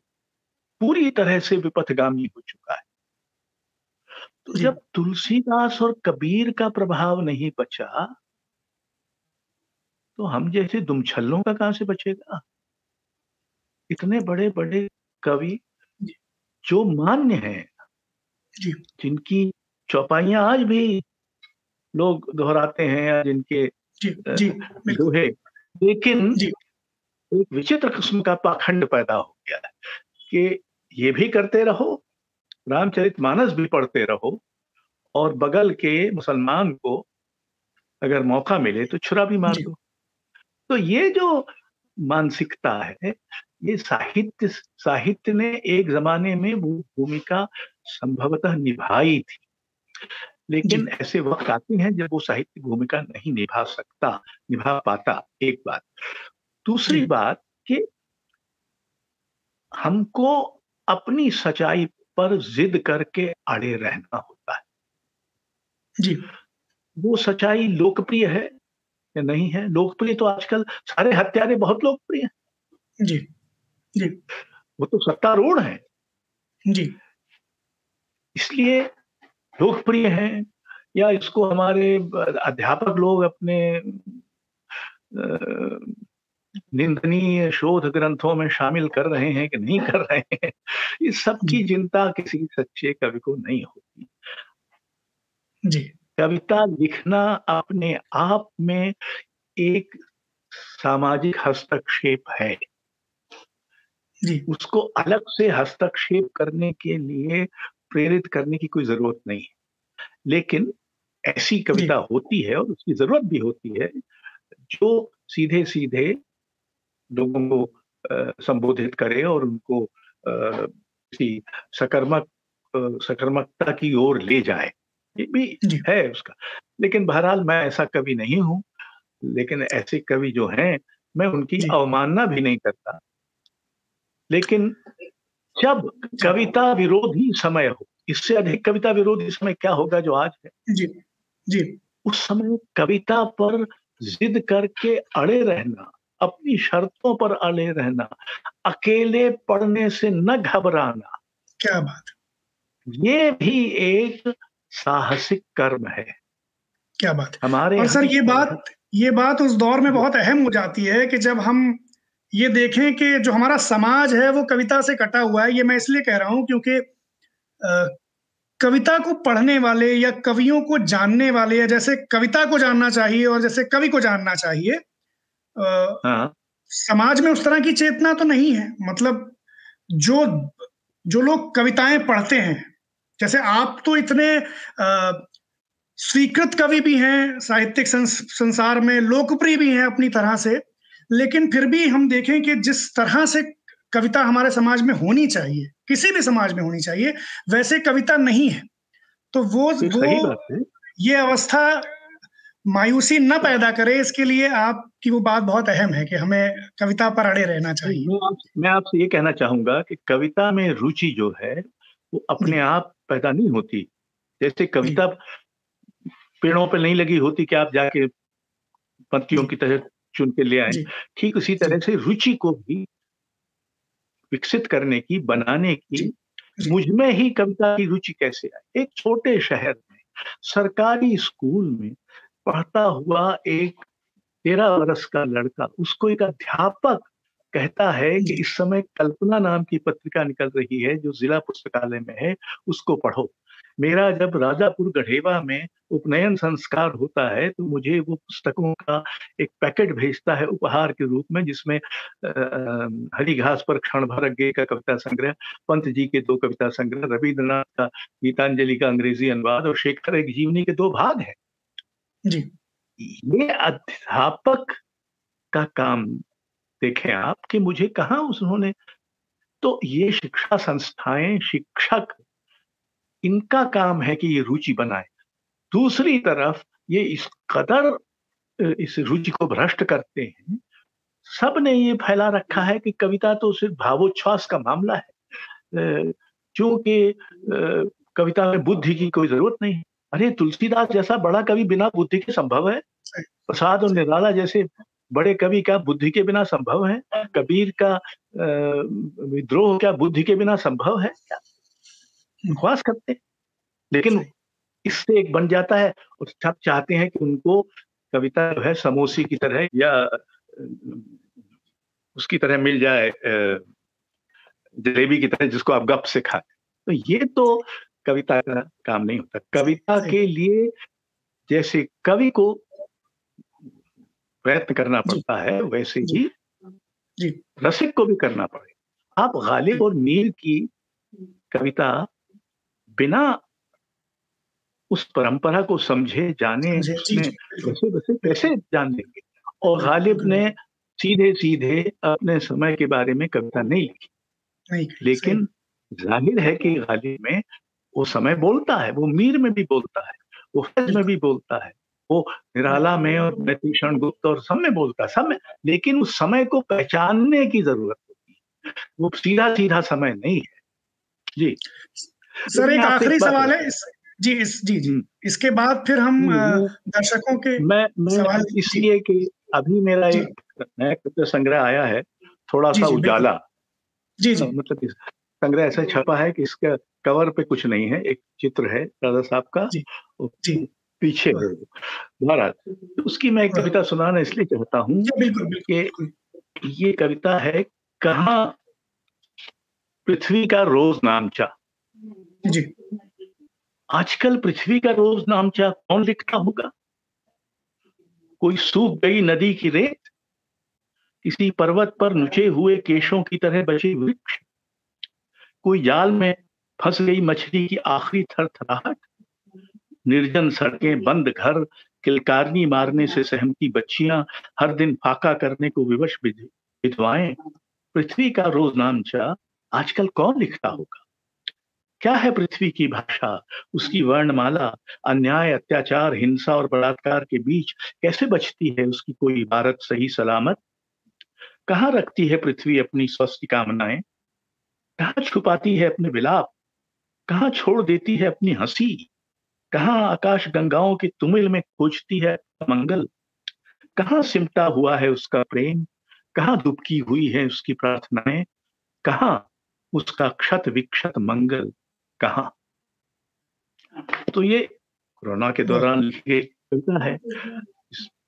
पूरी तरह से विपथगामी हो चुका है। तो जब तुलसीदास और कबीर का प्रभाव नहीं बचा तो हम जैसे दुमछल्लों का कहाँ से बचेगा? इतने बड़े बड़े कवि जो। मान्य हैं जिनकी चौपाइयाँ आज भी लोग दोहराते हैं या जिनके जी जी दोहे लेकिन जी। एक विचित्र किस्म का पाखंड पैदा हो गया है कि ये भी करते रहो रामचरित मानस भी पढ़ते रहो और बगल के मुसलमान को अगर मौका मिले तो छुरा भी मार दो। तो ये जो मानसिकता है ये साहित्य साहित्य ने एक जमाने में वो भूमिका संभवतः निभाई थी। लेकिन ऐसे वक्त आते हैं जब वो साहित्य भूमिका नहीं निभा सकता निभा पाता एक बात। दूसरी बात कि हमको अपनी सच्चाई पर जिद करके अड़े रहना होता है। जी। वो सच्चाई लोकप्रिय है या नहीं है। लोकप्रिय तो आजकल सारे हत्यारे बहुत लोकप्रिय हैं। जी जी। वो तो सत्तारूढ़ है। जी। इसलिए लोकप्रिय है या इसको हमारे अध्यापक लोग अपने निंदनीय शोध ग्रंथों में शामिल कर रहे हैं कि नहीं कर रहे हैं इस सब की चिंता किसी सच्चे कवि को नहीं होती। जी। कविता लिखना अपने आप में एक सामाजिक हस्तक्षेप है। जी। उसको अलग से हस्तक्षेप करने के लिए प्रेरित करने की कोई ज़रूरत नहीं। है लेकिन ऐसी कविता होती है और उसकी ज़रूरत भी होती है जो सीधे सीधे लोगों को संबोधित करे और उनको किसी सकर्मक सकर्मकता की ओर ले जाए। ये भी है उसका। लेकिन बहरहाल मैं ऐसा कवि नहीं हूँ लेकिन ऐसे कवि जो हैं मैं उनकी अवमानना भी नहीं करता। लेकिन जब कविता विरोधी समय हो इससे अधिक कविता विरोधी समय क्या होगा जो आज है? जी जी। उस समय कविता पर जिद करके अड़े रहना अपनी शर्तों पर अड़े रहना अकेले पढ़ने से न घबराना। क्या बात। ये भी एक साहसिक कर्म है। क्या बात हमारे और सर ये बात ये बात उस दौर में बहुत अहम हो जाती है कि जब हम ये देखें कि जो हमारा समाज है वो कविता से कटा हुआ है। ये मैं इसलिए कह रहा हूँ क्योंकि कविता को पढ़ने वाले या कवियों को जानने वाले या जैसे कविता को जानना चाहिए और जैसे कवि को जानना चाहिए हाँ। समाज में उस तरह की चेतना तो नहीं है। मतलब जो जो लोग कविताएँ पढ़ते हैं जैसे आप तो इतने स्वीकृत कवि भी हैं साहित्यिक संसार में लोकप्रिय भी हैं अपनी तरह से लेकिन फिर भी हम देखें कि जिस तरह से कविता हमारे समाज में होनी चाहिए किसी भी समाज में होनी चाहिए वैसे कविता नहीं है। तो वो वो ये अवस्था मायूसी न पैदा करे इसके लिए आपकी वो बात बहुत अहम है कि हमें कविता पर अड़े रहना चाहिए। मैं आपसे ये कहना चाहूँगा कि कविता में रुचि जो है वो अपने आप पैदा नहीं होती। जैसे कविता पेड़ों पर पे नहीं लगी होती कि आप जाके पत्तियों की तरह चुन के ले आए। ठीक उसी तरह से रुचि को भी विकसित करने की बनाने की मुझमें ही कविता की रुचि कैसे आए? एक छोटे शहर में सरकारी स्कूल में पढ़ता हुआ एक तेरह वर्ष का लड़का उसको एक अध्यापक कहता है कि इस समय कल्पना नाम की पत्रिका निकल रही है जो जिला पुस्तकालय में है उसको पढ़ो। मेरा जब राजापुर गढ़ेवा में उपनयन संस्कार होता है तो मुझे वो पुस्तकों का एक पैकेट भेजता है उपहार के रूप में जिसमें हरी घास पर क्षण भर गे का कविता संग्रह पंत जी के दो कविता संग्रह रविन्द्रनाथ का गीतांजलि का अंग्रेज़ी अनुवाद और शेखर एक जीवनी के दो भाग हैं। जी। ये अध्यापक का काम देखें आप कि मुझे कहा उन्होंने तो ये शिक्षा संस्थाएँ शिक्षक इनका काम है कि ये रुचि बनाए। दूसरी तरफ़ ये इस कदर इस रुचि को भ्रष्ट करते हैं सबने ये फैला रखा है कि कविता तो सिर्फ़ भावोच्छ्वास का मामला है। क्योंकि कविता में बुद्धि की कोई ज़रूरत नहीं है। अरे तुलसीदास जैसा बड़ा कवि बिना बुद्धि के संभव है? प्रसाद और निराला जैसे बड़े कवि का बुद्धि के बिना संभव है? कबीर का विद्रोह क्या बुद्धि के बिना संभव है? क्या करते लेकिन इससे एक बन जाता है। और सब चाहते हैं कि उनको कविता जो है समोसी की तरह या उसकी तरह मिल जाए जलेबी की तरह जिसको आप गप से खाए तो ये तो कविता का काम नहीं होता। कविता के लिए जैसे कवि को प्रयत्न करना पड़ता है वैसे ही रसिक को भी करना पड़े। आप गालिब और मीर की कविता बिना उस परंपरा को समझे जाने वैसे वैसे कैसे जान लेंगे? और गालिब ने सीधे सीधे अपने समय के बारे में कविता नहीं लिखी। लेकिन ज़ाहिर है कि गालिब में वो समय बोलता है वो मीर में भी बोलता है वो फज में भी बोलता है। वो निराला में और क्षण गुप्त और सब में बोलता सब में। लेकिन उस समय को पहचानने की ज़रूरत होती है। वो सीधा सीधा समय नहीं है। जी। सर एक आखिरी सवाल है इस, जी इस जी जी। इसके बाद फिर हम दर्शकों के मैं, मैं सवाल इसलिए कि अभी मेरा एक नया कविता संग्रह आया है थोड़ा सा उजाला। जी जी। मतलब संग्रह ऐसा छपा है कि इसका कवर पे कुछ नहीं है एक चित्र है दादा साहब का। जी, जी। पीछे है। महाराज तो उसकी मैं एक कविता सुनाना इसलिए चाहता हूँ कि ये कविता है कहा पृथ्वी का रोज नामचा? जी। आजकल पृथ्वी का रोज नामचा कौन लिखता होगा? कोई सूख गई नदी की रेत? किसी पर्वत पर नुचे हुए केशों की तरह बचे वृक्ष? कोई जाल में फंस गई मछली की आखिरी थर थरथराहट? निर्जन सड़कें बंद घर किलकारनी मारने से सहमती बच्चियाँ, हर दिन फाका करने को विवश विधवाएँ। पृथ्वी का रोजनामचा आजकल कौन लिखता होगा? क्या है पृथ्वी की भाषा? उसकी वर्णमाला, अन्याय, अत्याचार, हिंसा और बलात्कार के बीच कैसे बचती है उसकी कोई इबारत, सही सलामत? कहाँ रखती है पृथ्वी अपनी स्वस्थ कामनाएँ? कहाँ छुपाती है अपने विलाप? कहाँ छोड़ देती है अपनी हँसी? कहाँ आकाश गंगाओं के तुमिल में खोजती है मंगल? कहाँ सिमटा हुआ है उसका प्रेम? कहाँ दुबकी हुई है उसकी प्रार्थनाएँ? कहाँ उसका क्षत विक्षत मंगल? कहा? तो ये कोरोना के दौरान लिखी कविता है।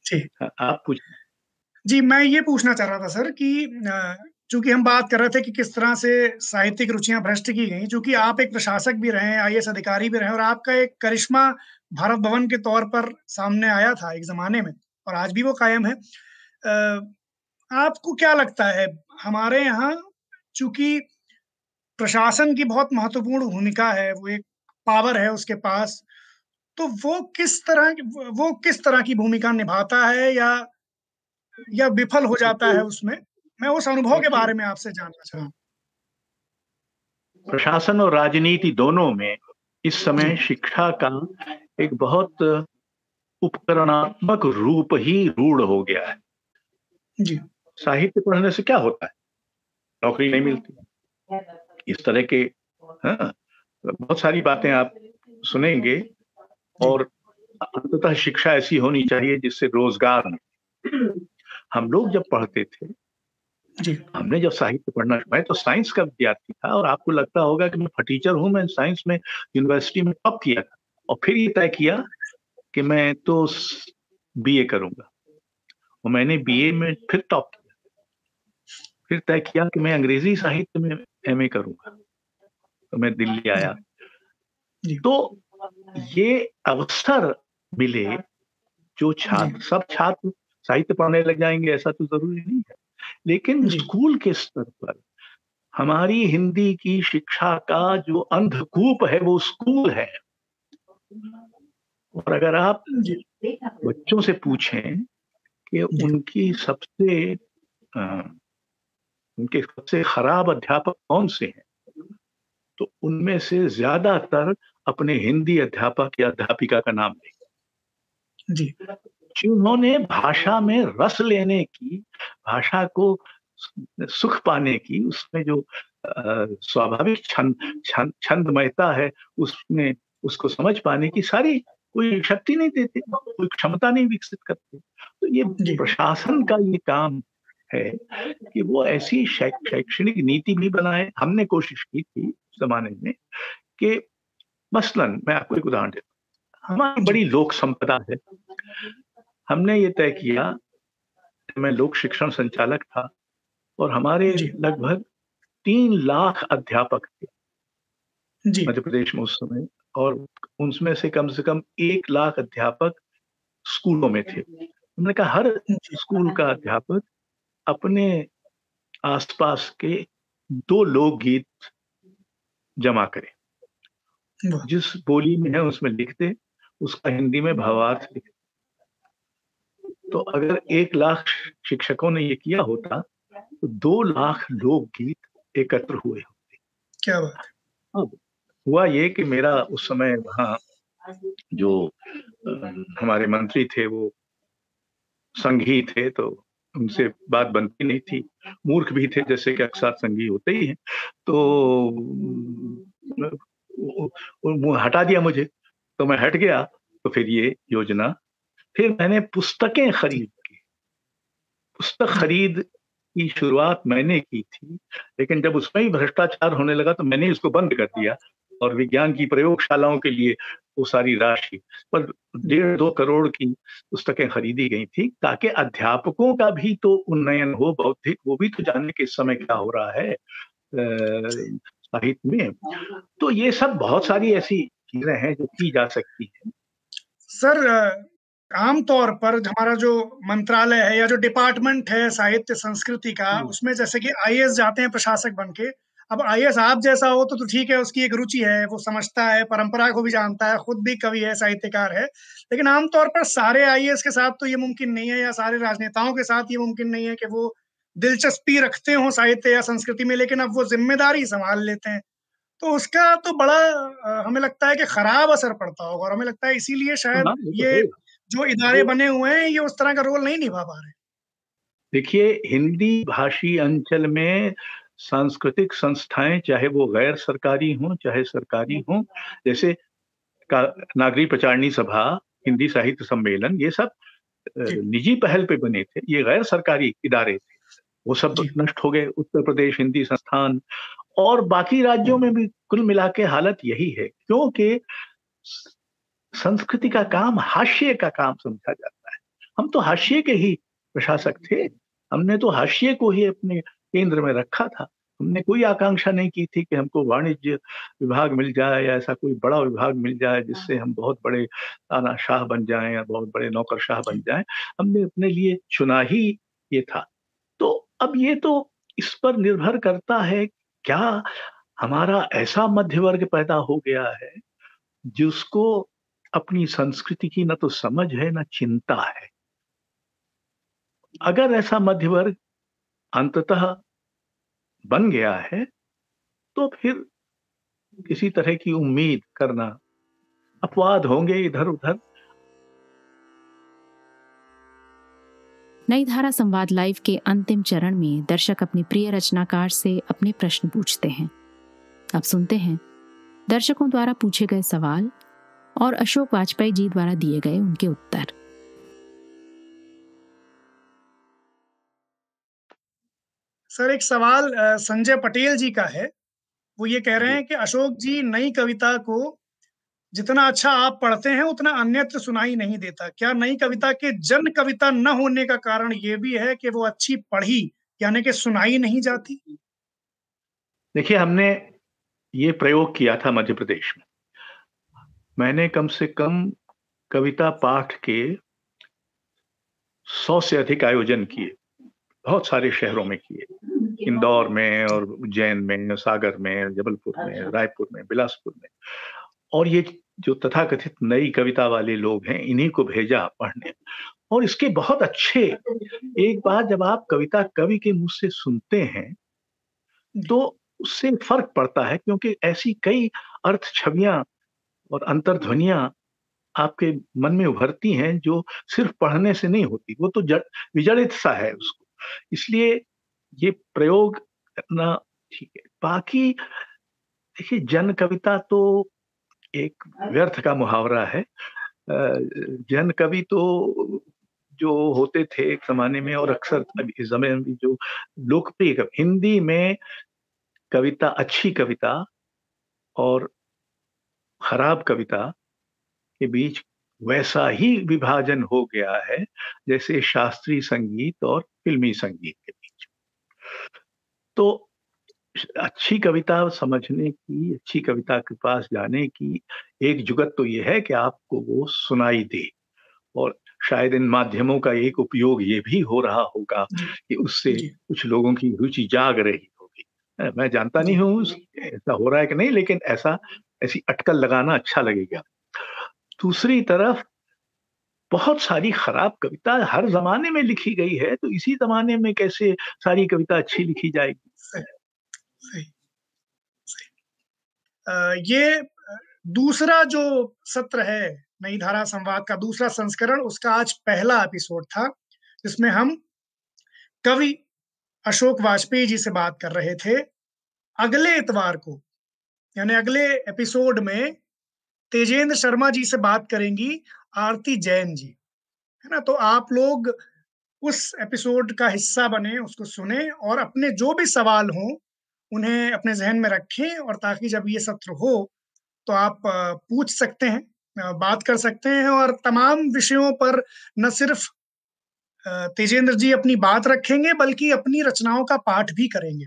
जी। हाँ, आप पूछ जी मैं ये पूछना चाह रहा था सर कि चूँकि हम बात कर रहे थे कि किस तरह से साहित्यिक रुचियाँ भ्रष्ट की गई चूँकि आप एक प्रशासक भी रहे आई अधिकारी भी रहे और आपका एक करिश्मा भारत भवन के तौर पर सामने आया था एक जमाने में और आज भी वो कायम है। आपको क्या लगता है हमारे यहाँ चूँकि प्रशासन की बहुत महत्वपूर्ण भूमिका है वो एक पावर है उसके पास तो वो किस तरह वो किस तरह की भूमिका निभाता है या या विफल हो जाता है उसमें? मैं उस अनुभव के बारे में आपसे जानना चाहूँ। प्रशासन और राजनीति दोनों में इस समय शिक्षा का एक बहुत उपकरणात्मक रूप ही रूढ़ हो गया है। जी। साहित्य पढ़ने से क्या होता है? नौकरी नहीं मिलती। इस तरह के हाँ, बहुत सारी बातें आप सुनेंगे और अंततः शिक्षा ऐसी होनी चाहिए जिससे रोज़गार हम लोग जब पढ़ते थे जी। हमने जब साहित्य पढ़ना मैं तो साइंस का विद्यार्थी था और आपको लगता होगा कि मैं फटीचर हूँ मैं साइंस में यूनिवर्सिटी में टॉप किया था और फिर ये तय किया कि मैं तो बीए करूँगा। और मैंने बीए में फिर टॉप किया। फिर तय किया कि मैं अंग्रेज़ी साहित्य में एमए करूँगा। तो मैं दिल्ली आया। तो ये अवसर मिले जो छात्र सब छात्र साहित्य पढ़ने लग जाएँगे ऐसा तो ज़रूरी नहीं है। लेकिन स्कूल के स्तर पर हमारी हिंदी की शिक्षा का जो अंधकूप है वो स्कूल है। और अगर आप बच्चों से पूछें कि उनकी सबसे आ, उनके सबसे खराब अध्यापक कौन से हैं तो उनमें से ज़्यादातर अपने हिंदी अध्यापक या अध्यापिका का नाम लेंगे जी। जिन्होंने भाषा में रस लेने की भाषा को सुख पाने की उसमें जो स्वाभाविक छंद छंदमयता है उसमें उसको समझ पाने की सारी कोई शक्ति नहीं देते कोई क्षमता नहीं विकसित करते। तो ये प्रशासन का ये काम है कि वो ऐसी शैक्षणिक नीति भी बनाए। हमने कोशिश की थी जमाने में कि मसलन मैं आपको एक उदाहरण देता हूँ। हमारी बड़ी लोक संपदा है। हमने ये तय किया मैं लोक शिक्षण संचालक था और हमारे लगभग तीन लाख अध्यापक थे। मध्य प्रदेश में उस समय और उनमें से कम से कम एक लाख अध्यापक स्कूलों में थे। हमने कहा हर स्कूल का अध्यापक अपने आसपास के दो लोकगीत जमा करे। जिस बोली में है उसमें लिखते उसका हिंदी में भावार्थ लिख तो अगर एक लाख शिक्षकों ने ये किया होता तो दो लाख लोकगीत एकत्र हुए होते। क्या बात अब हुआ ये कि मेरा उस समय वहाँ जो हमारे मंत्री थे वो संघी थे तो उनसे बात बनती नहीं थी। मूर्ख भी थे जैसे कि अक्सर संघी होते ही हैं। तो वो हटा दिया मुझे तो मैं हट गया तो फिर ये योजना फिर मैंने पुस्तकें खरीद की। पुस्तक खरीद की शुरुआत मैंने की थी, लेकिन जब उसमें ही भ्रष्टाचार होने लगा तो मैंने इसको बंद कर दिया और विज्ञान की प्रयोगशालाओं के लिए वो सारी राशि पर डेढ़ दो करोड़ की पुस्तकें खरीदी गई थी, ताकि अध्यापकों का भी तो उन्नयन हो, बौद्धिक, वो भी तो जाने के समय क्या हो रहा है साहित्य में। तो ये सब बहुत सारी ऐसी चीज़ें हैं जो की जा सकती है। सर आमतौर पर हमारा जो मंत्रालय है या जो डिपार्टमेंट है साहित्य संस्कृति का उसमें जैसे कि आईएएस जाते हैं प्रशासक बन के। अब आईएएस आप जैसा हो तो, तो ठीक है उसकी एक रुचि है वो समझता है परंपरा को भी जानता है खुद भी कवि है साहित्यकार है। लेकिन आमतौर पर सारे आईएएस के साथ तो ये मुमकिन नहीं है या सारे राजनेताओं के साथ ये मुमकिन नहीं है कि वो दिलचस्पी रखते हो साहित्य या संस्कृति में लेकिन अब वो ज़िम्मेदारी संभाल लेते हैं। तो उसका तो बड़ा हमें लगता है कि खराब असर पड़ता होगा और हमें लगता है इसीलिए शायद हाँ, ये जो इदारे बने हुए हैं ये उस तरह का रोल नहीं निभा पा रहे। देखिए हिंदी भाषी अंचल में सांस्कृतिक संस्थाएँ चाहे वो गैर सरकारी हों चाहे सरकारी हों जैसे नागरी प्रचारणी सभा हिंदी साहित्य सम्मेलन ये सब निजी पहल पे बने थे ये गैर सरकारी इदारे थे। वो सब नष्ट हो गए उत्तर प्रदेश हिंदी संस्थान और बाकी राज्यों में भी कुल मिला के हालत यही है क्योंकि संस्कृति का काम हाशिए का काम समझा जाता है। हम तो हाशिए के ही प्रशासक थे। हमने तो हाशिए को ही अपने केंद्र में रखा था। हमने कोई आकांक्षा नहीं की थी कि हमको वाणिज्य विभाग मिल जाए या ऐसा कोई बड़ा विभाग मिल जाए जिससे हम बहुत बड़े ताना शाह बन जाएँ या बहुत बड़े नौकर शाह बन जाएँ। हमने अपने लिए चुना ही ये था। तो अब ये तो इस पर निर्भर करता है क्या हमारा ऐसा मध्य वर्ग पैदा हो गया है जिसको अपनी संस्कृति की ना तो समझ है, ना चिंता है। अगर ऐसा मध्य वर्ग अंततः बन गया है तो फिर किसी तरह की उम्मीद करना अपवाद होंगे इधर उधर। नई धारा संवाद लाइव के अंतिम चरण में दर्शक अपने प्रिय रचनाकार से अपने प्रश्न पूछते हैं। अब सुनते हैं। दर्शकों द्वारा पूछे गए सवाल और अशोक वाजपेयी जी द्वारा दिए गए उनके उत्तर। सर एक सवाल संजय पटेल जी का है। वो ये कह रहे हैं कि अशोक जी नई कविता को जितना अच्छा आप पढ़ते हैं उतना अन्यत्र सुनाई नहीं देता। क्या नई कविता के जन कविता न होने का कारण ये भी है कि वो अच्छी पढ़ी यानी कि सुनाई नहीं जाती? देखिए हमने ये प्रयोग किया था मध्य प्रदेश में। मैंने कम से कम कविता पाठ के सौ से अधिक आयोजन किए बहुत सारे शहरों में किए। इंदौर में और उज्जैन में सागर में जबलपुर में अच्छा। रायपुर में बिलासपुर में। और ये जो तथाकथित नई कविता वाले लोग हैं इन्हीं को भेजा पढ़ने। और इसके बहुत अच्छे एक बार जब आप कविता कवि के मुँह से सुनते हैं तो उससे फ़र्क पड़ता है क्योंकि ऐसी कई अर्थ छवियाँ और अंतर्ध्वनिया आपके मन में उभरती हैं जो सिर्फ़ पढ़ने से नहीं होती, वो तो विजड़ित सा है उसको। इसलिए ये प्रयोग करना ठीक है। बाकी देखिए, जन कविता तो एक व्यर्थ का मुहावरा है। जन कवि तो जो होते थे एक जमाने में और अक्सर इस समय भी जो लोकप्रिय हिंदी में कविता, अच्छी कविता और खराब कविता के बीच वैसा ही विभाजन हो गया है जैसे शास्त्रीय संगीत और फिल्मी संगीत के बीच। तो अच्छी कविता समझने की अच्छी कविता के पास जाने की एक जुगत तो ये है कि आपको वो सुनाई दे। और शायद इन माध्यमों का एक उपयोग ये भी हो रहा होगा कि उससे कुछ लोगों की रुचि जाग रही होगी। मैं जानता नहीं हूँ ऐसा हो रहा है कि नहीं लेकिन ऐसा ऐसी अटकल लगाना अच्छा लगेगा। दूसरी तरफ़ बहुत सारी खराब कविता हर जमाने में लिखी गई है तो इसी जमाने में कैसे सारी कविता अच्छी लिखी जाएगी? सही, सही, सही। ये दूसरा जो सत्र है नई धारा संवाद का दूसरा संस्करण उसका आज पहला एपिसोड था जिसमें हम कवि अशोक वाजपेयी जी से बात कर रहे थे। अगले इतवार को यानी अगले एपिसोड में तेजेंद्र शर्मा जी से बात करेंगी आरती जैन जी। है ना? तो आप लोग उस एपिसोड का हिस्सा बने, उसको सुने और अपने जो भी सवाल हों, उन्हें अपने जहन में रखें और ताकि जब ये सत्र हो तो आप पूछ सकते हैं बात कर सकते हैं और तमाम विषयों पर न सिर्फ़ तेजेंद्र जी अपनी बात रखेंगे, बल्कि अपनी रचनाओं का पाठ भी करेंगे।